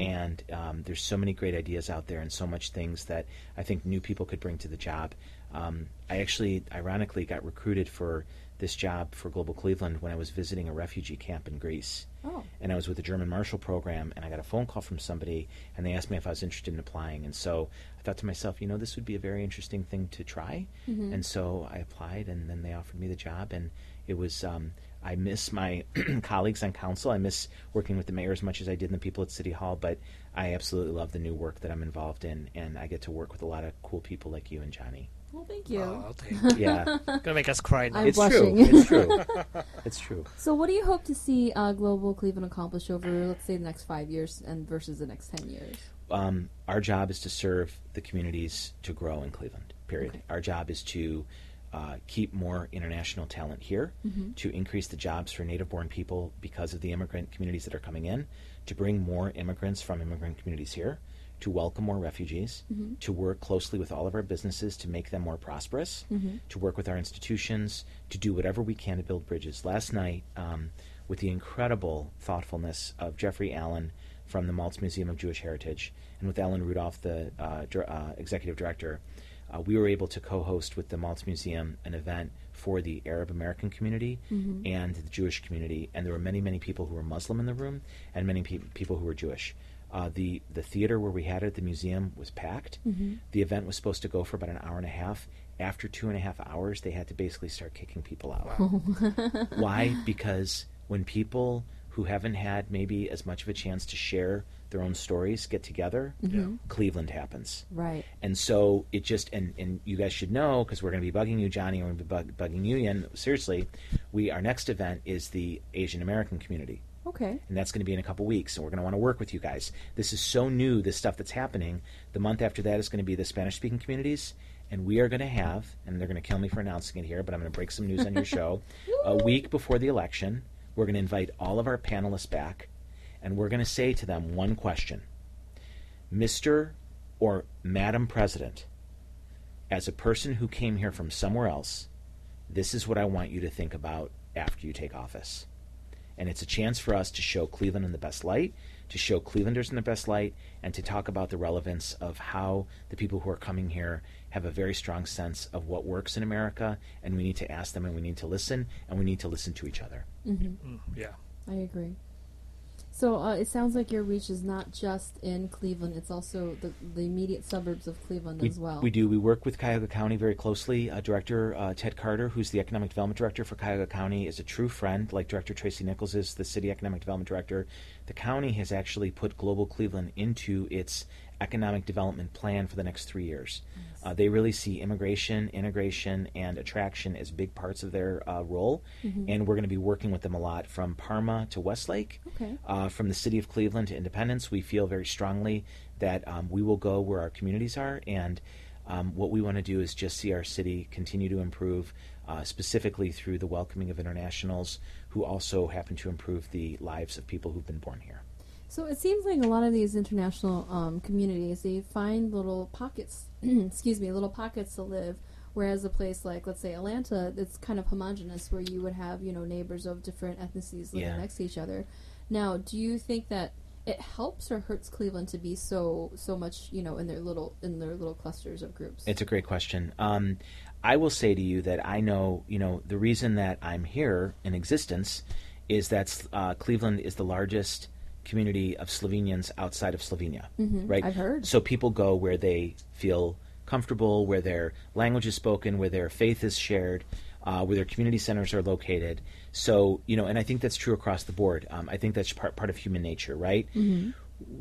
And um, there's so many great ideas out there, and so much things that I think new people could bring to the job. Um, I actually, ironically, got recruited for this job for Global Cleveland when I was visiting a refugee camp in Greece Oh. and I was with the German Marshall Program, and I got a phone call from somebody, and they asked me if I was interested in applying. And so I thought to myself, you know, this would be a very interesting thing to try. And so I applied, and then they offered me the job, and it was. Um, I miss my [CLEARS THROAT] colleagues on council. I miss working with the mayor as much as I did and the people at City Hall, but I absolutely love the new work that I'm involved in, and I get to work with a lot of cool people like you and Johnny. Well, thank you. Oh, thank you. [LAUGHS] Yeah, Gonna make us cry now. I'm it's blushing. true. It's true. [LAUGHS] It's true. So, what do you hope to see uh, Global Cleveland accomplish over, let's say, the next five years and versus the next ten years? um, our job is to serve the communities to grow in Cleveland. Period. Okay. Our job is to uh, keep more international talent here, to increase the jobs for native-born people because of the immigrant communities that are coming in, to bring more immigrants from immigrant communities here, to welcome more refugees, to work closely with all of our businesses to make them more prosperous, to work with our institutions, to do whatever we can to build bridges. Last night, um, with the incredible thoughtfulness of Jeffrey Allen from the Maltz Museum of Jewish Heritage, and with Ellen Rudolph, the uh, dir- uh, executive director, uh, we were able to co-host with the Maltz Museum an event for the Arab American community and the Jewish community, and there were many, many people who were Muslim in the room, and many pe- people who were Jewish. Uh, the the theater where we had it at the museum was packed. The event was supposed to go for about an hour and a half. After two and a half hours, they had to basically start kicking people out. [LAUGHS] Why? Because when people who haven't had maybe as much of a chance to share their own stories get together, Cleveland happens. Right. And so it just and and you guys should know because we're going to be bugging you, Johnny, and we're going to be bug, bugging you, Yin. Seriously, we our next event is the Asian American community Okay. and that's going to be in a couple weeks and we're going to want to work with you guys. This is so new this stuff that's happening. The month after that is going to be the spanish speaking communities and we are going to have and they're going to kill me for announcing it here but i'm going to break some news on your show. [LAUGHS] A week before the election we're going to invite all of our panelists back and we're going to say to them one question. Mr or madam president as a person who came here from somewhere else this is what i want you to think about after you take office and it's a chance for us to show Cleveland in the best light, to show Clevelanders in the best light, and to talk about the relevance of how the people who are coming here have a very strong sense of what works in America, and we need to ask them, and we need to listen, and we need to listen to each other. Mm-hmm. Mm, yeah. I agree. So uh, it sounds like your reach is not just in Cleveland; it's also the, the immediate suburbs of Cleveland We, as well. we do. We work with Cuyahoga County very closely. Uh, Director uh, Ted Carter, who's the Economic Development Director for Cuyahoga County, is a true friend, like Director Tracy Nichols is, the City Economic Development Director. The county has actually put Global Cleveland into its economic development plan for the next three years. Uh, they really see immigration, integration, and attraction as big parts of their uh, role, and we're going to be working with them a lot from Parma to Westlake, Okay. uh, from the city of Cleveland to Independence. We feel very strongly that um, we will go where our communities are, and um, what we want to do is just see our city continue to improve, uh, specifically through the welcoming of internationals who also happen to improve the lives of people who've been born here. So it seems like a lot of these international um, communities they find little pockets, [CLEARS THROAT] excuse me, little pockets to live. Whereas a place like, let's say, Atlanta, it's kind of homogenous, where you would have you know neighbors of different ethnicities living Yeah. next to each other. Now, do you think that it helps or hurts Cleveland to be so so much you know in their little in their little clusters of groups? It's a great question. Um, I will say to you that I know, you know, the reason that I'm here in existence is that uh, Cleveland is the largest community of Slovenians outside of Slovenia, right? I've heard. So people go where they feel comfortable, where their language is spoken, where their faith is shared, uh, where their community centers are located. So you know, and I think that's true across the board. Um, I think that's part part of human nature, right?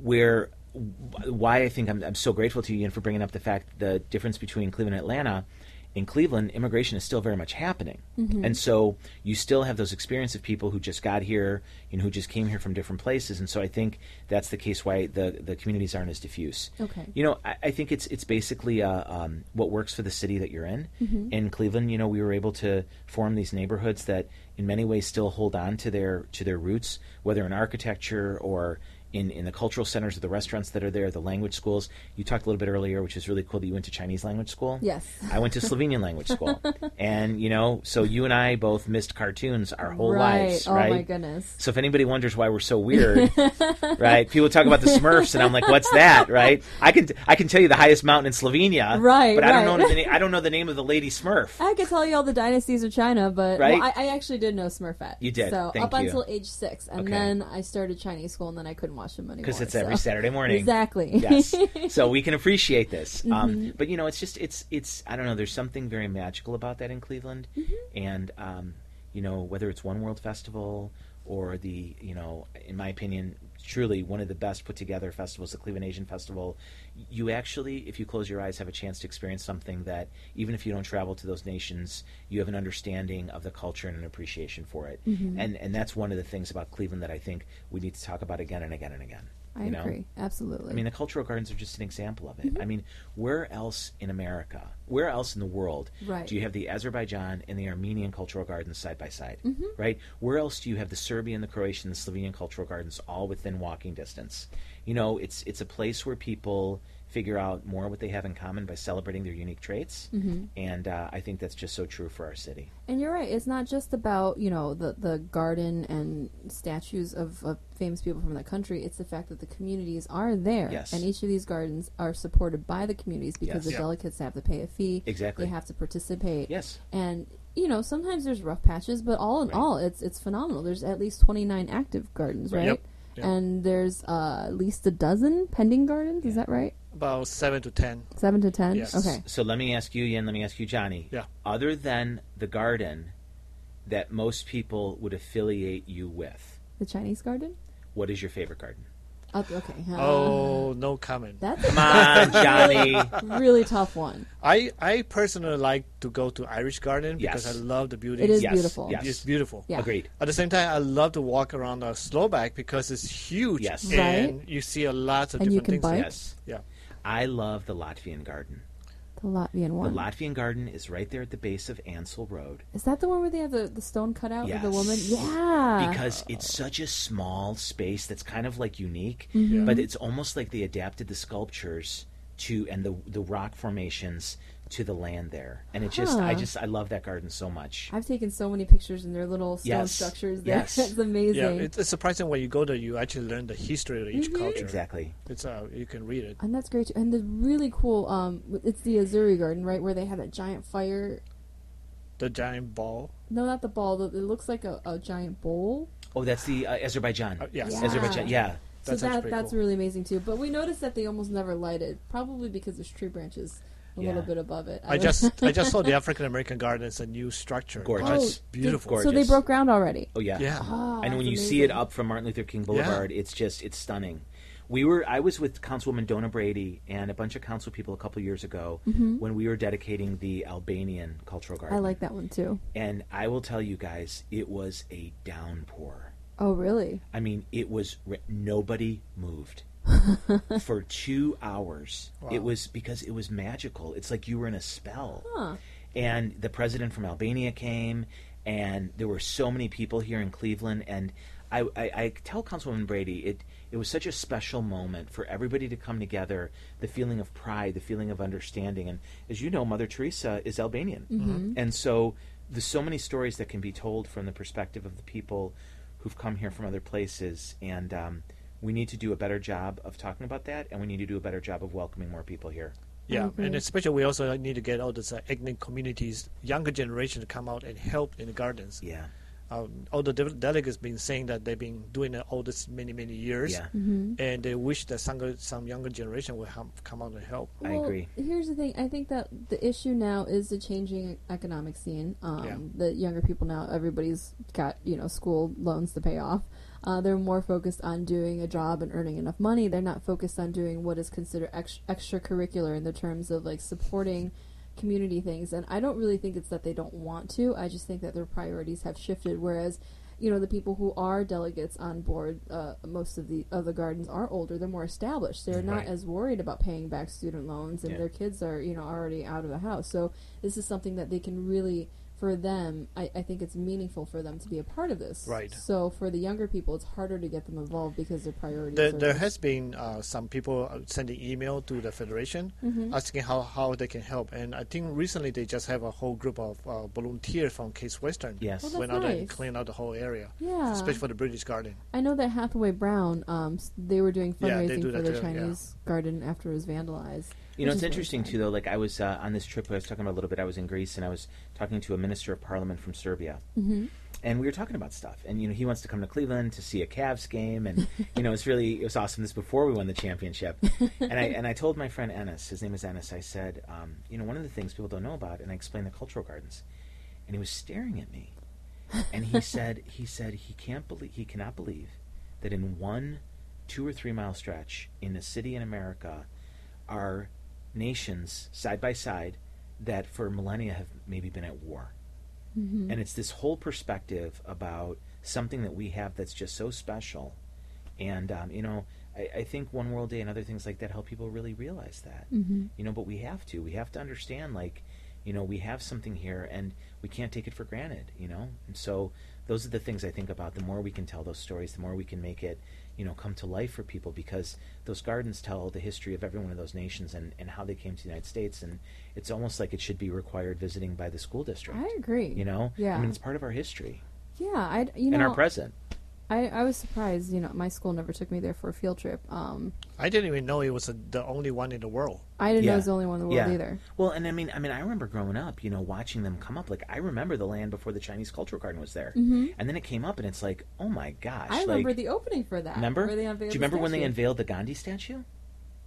Where why I think I'm, I'm so grateful to you and for bringing up the fact the difference between Cleveland and Atlanta. In Cleveland, immigration is still very much happening, and so you still have those experience of people who just got here, you know, who just came here from different places, and so I think that's the case why the the communities aren't as diffuse. Okay. You know, I, I think it's it's basically uh, um, what works for the city that you're in. In Cleveland, you know, we were able to form these neighborhoods that, in many ways, still hold on to their to their roots, whether in architecture or in, in the cultural centers of the restaurants that are there, the language schools. You talked a little bit earlier, which is really cool that you went to Chinese language school. Yes. I went to [LAUGHS] Slovenian language school, and you know, so you and I both missed cartoons our whole right. lives, oh right? Oh, my goodness. So if anybody wonders why we're so weird, [LAUGHS] right? People talk about the Smurfs, and I'm like, "What's that?" Right? I can I can tell you the highest mountain in Slovenia, Right, But I don't know the I don't know the name of the lady Smurf. I could tell you all the dynasties of China, but Right? well, I, I actually did know Smurfette. You did. So Thank up you. until age six, and Okay. then I started Chinese school, and then I couldn't watch them anymore. Because it's so- every Saturday [LAUGHS] morning. Exactly. yes. [LAUGHS] So we can appreciate this. Mm-hmm. Um, but you know, it's just it's it's I don't know. There's something very magical about that in Cleveland, Mm-hmm. and um, you know whether it's One World Festival or the you know in my opinion truly one of the best put together festivals the cleveland asian festival. You actually if you close your eyes have a chance to experience something that even if you don't travel to those nations you have an understanding of the culture and an appreciation for it. Mm-hmm. and and that's one of the things about cleveland that i think we need to talk about again and again and again I you know? agree. Absolutely. I mean, the cultural gardens are just an example of it. Mm-hmm. I mean, where else in America, where else in the world Right. do you have the Azerbaijan and the Armenian cultural gardens side by side? Mm-hmm. Right? Where else do you have the Serbian, the Croatian, the Slovenian cultural gardens all within walking distance? You know, it's it's a place where people figure out more what they have in common by celebrating their unique traits, and uh, I think that's just so true for our city. And you're right. It's not just about you know the the garden and statues of, of famous people from the country. It's the fact that the communities are there, Yes. and each of these gardens are supported by the communities because Yes. the Yeah. delegates have to pay a fee. Exactly. they have to participate. Yes. and you know sometimes there's rough patches, but all in Right. all, it's it's phenomenal. There's at least 29 active gardens, right? Yep. Yep. And there's uh, at least a dozen pending gardens. Is that right? About seven to ten. Seven to ten. Yes. Okay. So let me ask you, Yin. Let me ask you, Johnny. Yeah. Other than the garden that most people would affiliate you with, The Chinese garden. what is your favorite garden? Uh, okay. uh, Oh, no comment. that's Come on, [LAUGHS] Johnny. a really tough one. I I personally like to go to Irish Garden because Yes. I love the beauty. It is Yes, beautiful. yes. It's beautiful. Yeah. Agreed. At the same time, I love to walk around the Slovak because it's huge. Yes. And you see a lot of And you different can things. bike? Yes. Yeah. I love the Latvian garden. The Latvian one. The Latvian garden is right there at the base of Ansel Road. Is that the one where they have the, the stone cut out of the woman? Yeah. because it's such a small space that's kind of like unique, Mm-hmm. but it's almost like they adapted the sculptures to and the the rock formations to the land there, and it just I just I love that garden so much. I've taken so many pictures in their little stone Yes. structures there. Yes. [LAUGHS] it's amazing. Yeah, it's, it's surprising when you go there, you actually learn the history of each Mm-hmm. culture. Exactly. It's uh, you can read it. and that's great too. And the really cool, um, it's the Azeri Garden, right, where they have that giant fire. The giant ball. No, not the ball. the- It looks like a, a giant bowl. Oh, that's the uh, Azerbaijan. Uh, yes. Yeah. Azerbaijan. Yeah. So That's that that's cool. really amazing too. But we noticed that they almost never light it, probably because there's tree branches a little bit above it. I don't- just I just saw the African American Garden. It's a new structure. Gorgeous. Oh, It's beautiful. Gorgeous. So they broke ground already. Oh yeah. Yeah. Oh, and when you that's see it up from Martin Luther King Boulevard, it's just it's stunning. We were I was with Councilwoman Dona Brady and a bunch of council people a couple years ago when we were dedicating the Albanian cultural garden. Mm-hmm. I like that one too. And I will tell you guys, it was a downpour. Oh, really? I mean, it was nobody moved [LAUGHS] for two hours. It was because it was magical. It's like you were in a spell. Huh. And the president from Albania came, and there were so many people here in Cleveland. And I, I, I tell Councilwoman Brady, it it was such a special moment for everybody to come together. The feeling of pride, the feeling of understanding, and as you know, Mother Teresa is Albanian, and so there's so many stories that can be told from the perspective of the people who've come here from other places, and um, we need to do a better job of talking about that, and we need to do a better job of welcoming more people here. Yeah, agree. and especially we also need to get all these uh, ethnic communities, younger generation to come out and help in the gardens. Yeah, Um, all the de- delegates been saying that they've been doing it all this many many years, yeah, Mm-hmm. and they wish that some some younger generation will have, come out and help. I agree. Here's the thing. I think that the issue now is the changing economic scene. Um, Yeah. The younger people now, everybody's got you know school loans to pay off. Uh, they're more focused on doing a job and earning enough money. They're not focused on doing what is considered ex- extracurricular in the terms of like supporting community things. And I don't really think it's that they don't want to. I just think that their priorities have shifted. Whereas you know the people who are delegates on board uh, most of the of the gardens are older they're more established they're not Right. as worried about paying back student loans and Yeah. their kids are you know already out of the house so this is something that they can really for them I, I think it's meaningful for them to be a part of this Right. so for the younger people it's harder to get them involved because their priorities There, are there has been uh, some people uh, sending email to the federation Mm-hmm. asking how, how they can help, and I think recently they just have a whole group of uh, volunteers from Case Western. Yes. Well, went that's out and cleaned out the whole area, yeah especially for the British Garden. I know that Hathaway Brown um, they were doing Yeah, fundraising do for the too, yeah. Chinese garden after it was vandalized You know, it's interesting too, though. Like I was uh, on this trip, I was talking about a little bit. I was in Greece, and I was talking to a minister of parliament from Serbia, Mhm. and we were talking about stuff. And you know, he wants to come to Cleveland to see a Cavs game, and [LAUGHS] you know, it's really it was awesome. This before we won the championship, and I and I told my friend Ennis, his name is Ennis. I said, um, you know, one of the things people don't know about, and I explained the cultural gardens, and he was staring at me, and he [LAUGHS] said, he said he can't believe he cannot believe that in one two or three mile stretch in a city in America are nations side by side that for millennia have maybe been at war. Mm-hmm. And it's this whole perspective about something that we have that's just so special. And, um, you know, I, I think One World Day and other things like that help people really realize that. Mhm. You know, but we have to. We have to understand, like, you know, we have something here and we can't take it for granted, you know? And so those are the things I think about. The more we can tell those stories, the more we can make it, you know, come to life for people because those gardens tell the history of every one of those nations and, and how they came to the United States. And it's almost like it should be required visiting by the school district. I agree You know? Yeah. I mean, it's part of our history yeah I you know and our present. I, I was surprised. You know, my school never took me there for a field trip. Um, I didn't even know it was uh the only one in the world. I didn't know Yeah. it was the only one in the world yeah. either. Well, and I mean, I mean, I remember growing up, you know, watching them come up. Like, I remember the land before the Chinese Cultural Garden was there, mm-hmm. and then it came up, and it's like, oh my gosh! I remember like, the opening for that. remember? Where they Do you unveiled the remember when they statue. unveiled the Gandhi statue?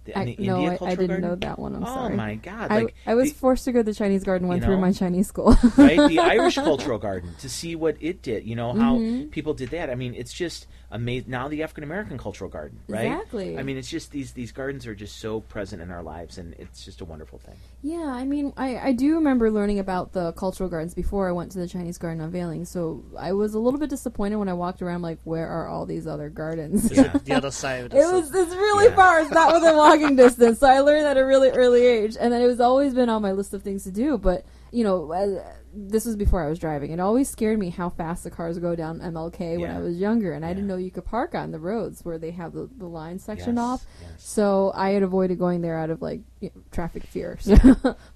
The, I, the no, India I, I didn't Garden? know that one. I'm oh sorry. my god! I, Like, I was the- forced to go to the Chinese garden, went You through know? my Chinese school. right? The [LAUGHS] Irish Cultural Garden to see what it did. You know how Mm-hmm. people did that. I mean, it's just amazing. Now the African American Cultural Garden, right? Exactly. I mean, it's just these these gardens are just so present in our lives, and it's just a wonderful thing. Yeah, I mean, I, I do remember learning about the cultural gardens before I went to the Chinese garden unveiling. So I was a little bit disappointed when I walked around, like, where are all these other gardens? Yeah. [LAUGHS] The other side. Of the It was it's really Yeah. far. It's not within walking [LAUGHS] distance. So I learned at a really early age, and then it was always been on my list of things to do. But you know, uh, this was before I was driving. It always scared me how fast the cars go down MLK when I was younger, and I didn't know you could park on the roads where they have the, the line section Yes, off. yes. So I had avoided going there out of like you know, traffic fear. [LAUGHS]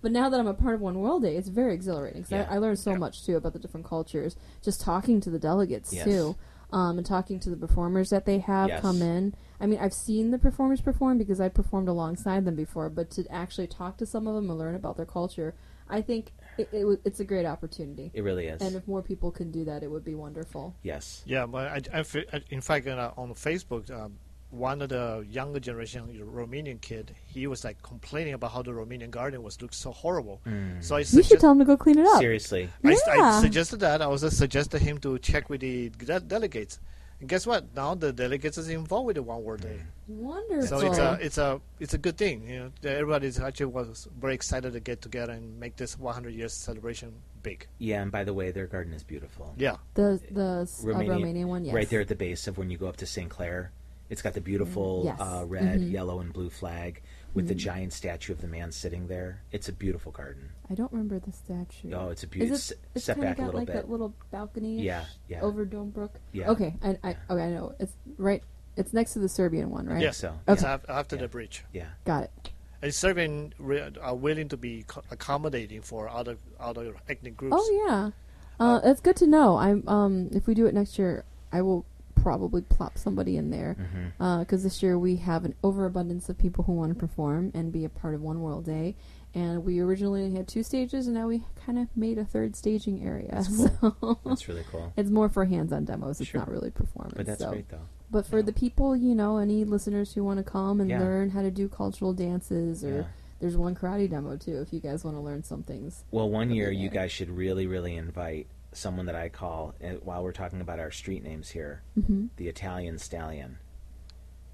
but now that I'm a part of One World Day, it's very exhilarating. 'cause Yeah. I, I learned so much too about the different cultures. Just talking to the delegates Yes. too, um, and talking to the performers that they have Yes. come in. I mean, I've seen the performers perform because I performed alongside them before, but to actually talk to some of them and learn about their culture, I think it, it, it's a great opportunity. It really is. And if more people can do that, it would be wonderful. yes. Yeah, but I, I in fact, uh, on Facebook, um, one of the younger generation Romanian kid, he was like complaining about how the Romanian garden was looked so horrible. So I You should tell him to go clean it up. Seriously. I, Yeah. I suggested that. I also suggested him to check with the de- delegates. And guess what? Now the delegates is involved with the One World Day. Wonderful. So it's a it's a it's a good thing. You know, that everybody actually was very excited to get together and make this 100 years celebration big. Yeah, and by the way, their garden is beautiful. Yeah. the the s- uh, Romanian- Romanian one, yes. Right there at the base of when you go up to St. Clair. It's got the beautiful Yes. uh, red, yellow, and blue flag with the giant statue of the man sitting there. It's a beautiful garden. I don't remember the statue. Oh, it's a Is beautiful. it? It's Step kind of back a got little like bit. that little balcony. Yeah, yeah. Over Doan Brook. Yeah. Okay, I, I okay, I know. It's right. It's next to the Serbian one, right? Yeah. so. Okay. It's after Yeah. the bridge. Yeah. Got it. And Serbian re- are willing to be co- accommodating for other other ethnic groups. Oh yeah, uh, it's good to know. I'm um if we do it next year, I will probably plop somebody in there Mm-hmm. because this year we have an overabundance of people who want to perform and be a part of One World Day. And we originally had two stages, and now we kind of made a third staging area. [LAUGHS] So That's really cool. it's more for hands-on demos. It's Sure. not really performance. But that's so. great, though. But for the people, you know, any listeners who want to come and Yeah. learn how to do cultural dances, or Yeah. there's one karate demo too, if you guys want to learn some things. Well, one year you guys should really, really invite someone that I call, uh, while we're talking about our street names here, Mm-hmm. the Italian Stallion,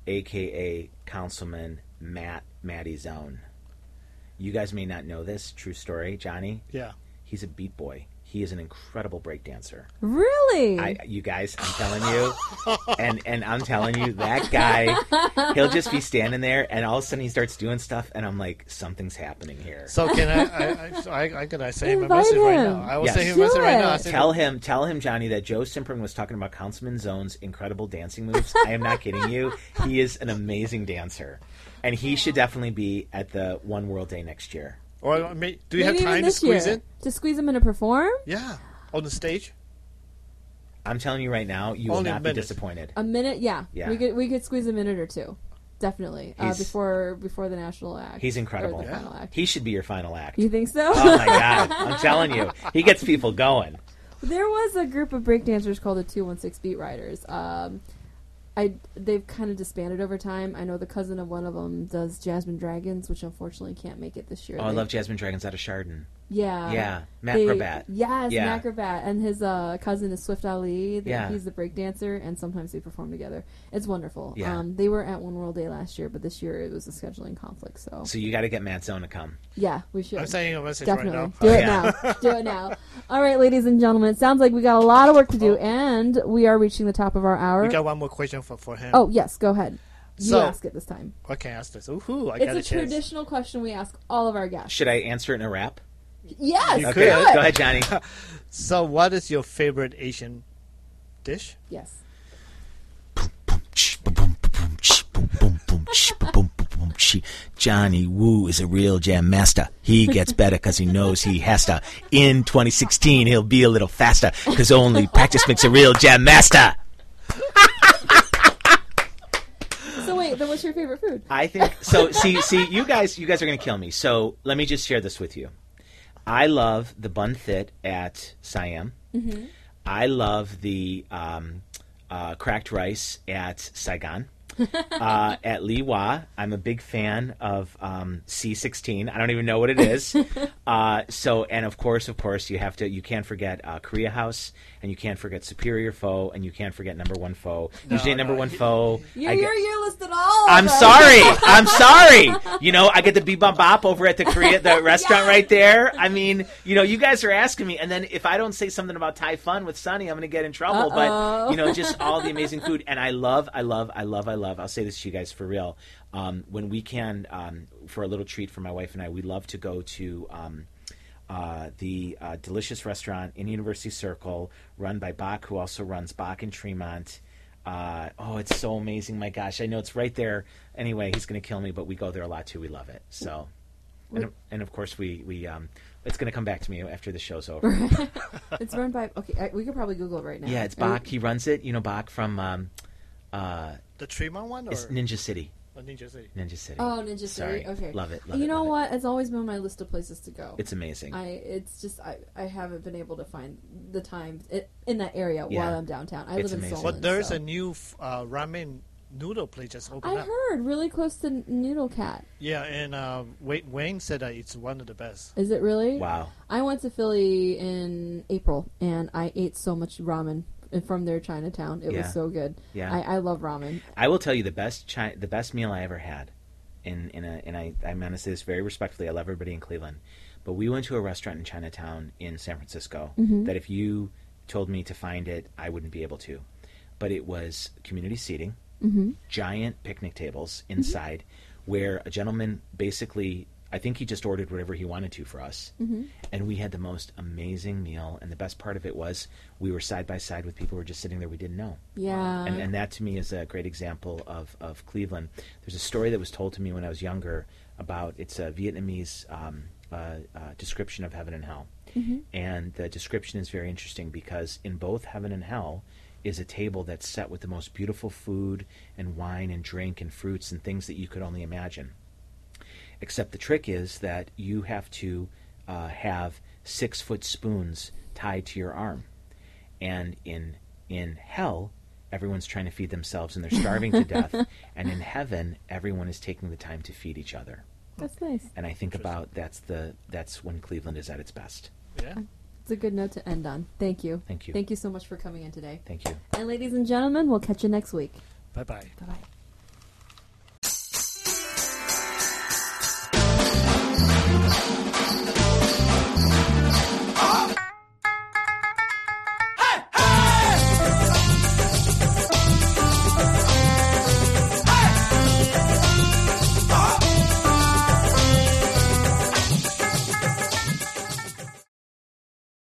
aka Councilman Matt Matty Zone. You guys may not know this, true story, Johnny. Yeah. He's a beat boy. He is an incredible breakdancer. Really? I, you guys, I'm telling you, and and I'm telling you, that guy, he'll just be standing there, and all of a sudden he starts doing stuff, and I'm like, something's happening here. So can I? I, I, so I, I can I say him a Invite message right him. now. I will Yes. say him a message Do right now. I it. say Tell him, tell him, Johnny, that Joe Cimperman was talking about Councilman Zone's incredible dancing moves. I am not kidding you. He is an amazing dancer, and he should definitely be at the One World Day next year. Or may, do you Maybe have even time to this squeeze year. in? To squeeze them in to perform? Yeah, on the stage. I'm telling you right now, you will Only a not be minute. disappointed. A minute? Yeah. Yeah. We could we could squeeze a minute or two, definitely. Uh, He's- before before the national act. He's or incredible. the final act. He should be your final act. You think so? Oh my god! [LAUGHS] I'm telling you, he gets people going. There was a group of breakdancers called the 216 Beat Riders. Um, I they've kind of disbanded over time. I know the cousin of one of them does Jasmine Dragons, which unfortunately can't make it this year. Oh, I love Jasmine Dragons out of Chardon. Yeah, Yeah, Matt They- Yes, Yeah. Matt Grabat, and his uh, cousin is Swift Ali. They- Yeah. he's the breakdancer, and sometimes they perform together. It's wonderful. Yeah. Um, they were at One World Day last year, but this year it was a scheduling conflict. So, So you got to get Matt Zone to come. yeah, we should. I'm sending a message Definitely. right now. Do it Yeah. now. Do it now. [LAUGHS] All right, ladies and gentlemen. It sounds like we got a lot of work to do, and we are reaching the top of our hour. We got one more question for, for him. oh, yes. Go ahead. You So- ask it this time. I can ask this. Ooh, I It's got a a traditional question we ask all of our guests. Should I answer it in a rap? Yes. You do Okay, could. go ahead, Johnny. [LAUGHS] So, what is your favorite Asian dish? Yes. Johnny Woo is a real jam master. He gets better because he knows he has to. In 2016, he'll be a little faster because only practice makes a real jam master. So wait, then what's your favorite food? I think so. See, see, you guys, you guys are going to kill me. So let me just share this with you. I love the bun thit at Siam. I love the um, uh, cracked rice at Saigon. [LAUGHS] uh, at Li Wah, I'm a big fan of um, C16. I don't even know what it is. [LAUGHS] uh, so, and of course, of course, you have to. You can't forget uh, Korea House, and you can't forget Superior Pho, and you can't forget Number One Pho. Usually, at Number One Pho. You, I you're, get- you're listed all. I'm sorry. I'm [LAUGHS] sorry. You know, I get the bebop bop over at the Korea, the restaurant right there. I mean, you know, you guys are asking me, and then if I don't say something about Thai fun with Sunny, I'm going to get in trouble. Uh-oh. But you know, just all the amazing food, and I love, I love, I love, I love. I'll say this to you guys for real. Um, when we can, um, for a little treat for my wife and I, we love to go to. Um, uh, the uh, delicious restaurant in University Circle, run by Bach, who also runs Bach in Tremont. Uh, oh, it's so amazing! My gosh, I know it's right there. Anyway, he's going to kill me, but we go there a lot too. We love it. So, and, and of course, we we um, it's going to come back to me after the show's over. [LAUGHS] It's run by. Okay, I, we could probably Google it right now. yeah, it's Bach. He runs it. You know, Bach from um, uh, The Tremont one or it's Ninja City. or Ninja City? Ninja City. Oh, Ninja City. Sorry. Okay, Love it. Love you it, know love it. what? It's always been on my list of places to go. It's amazing. I it's just I, I haven't been able to find the time i in that area Yeah. while I'm downtown. I It's live in amazing. Solon. But there's so. a new uh, ramen noodle place just opened I up. heard really close to Noodle Cat. Yeah, and uh, Wayne, Wayne said that it's one of the best. Is it really? wow. I went to Philly in April and I ate so much ramen from their Chinatown. It Yeah. was so good. Yeah. I, I love ramen. I will tell you the best chi- the best meal I ever had, in in a and I I'm gonna say this very respectfully. I love everybody in Cleveland, but we went to a restaurant in Chinatown in San Francisco mm-hmm. that if you told me to find it, I wouldn't be able to. But it was community seating, mm-hmm. giant picnic tables mm-hmm. inside, where a gentleman basically. I think he just ordered whatever he wanted to for us. And we had the most amazing meal. And the best part of it was we were side by side with people who were just sitting there we didn't know Yeah. and, and that to me is a great example of, of Cleveland. There's a story that was told to me when I was younger about it's a Vietnamese um, uh, uh, description of heaven and hell, and the description is very interesting because in both heaven and hell is a table that's set with the most beautiful food and wine and drink and fruits and things that you could only imagine. Except the trick is that you have to uh, have six foot spoons tied to your arm and in in hell everyone's trying to feed themselves and they're starving to death [LAUGHS] and in heaven everyone is taking the time to feed each other That's nice. and i think about that's the that's when cleveland is at its best Yeah. It's a good note to end on. Thank you. Thank you. Thank you so much for coming in today. thank you And ladies and gentlemen, we'll catch you next week. Bye bye. Bye bye.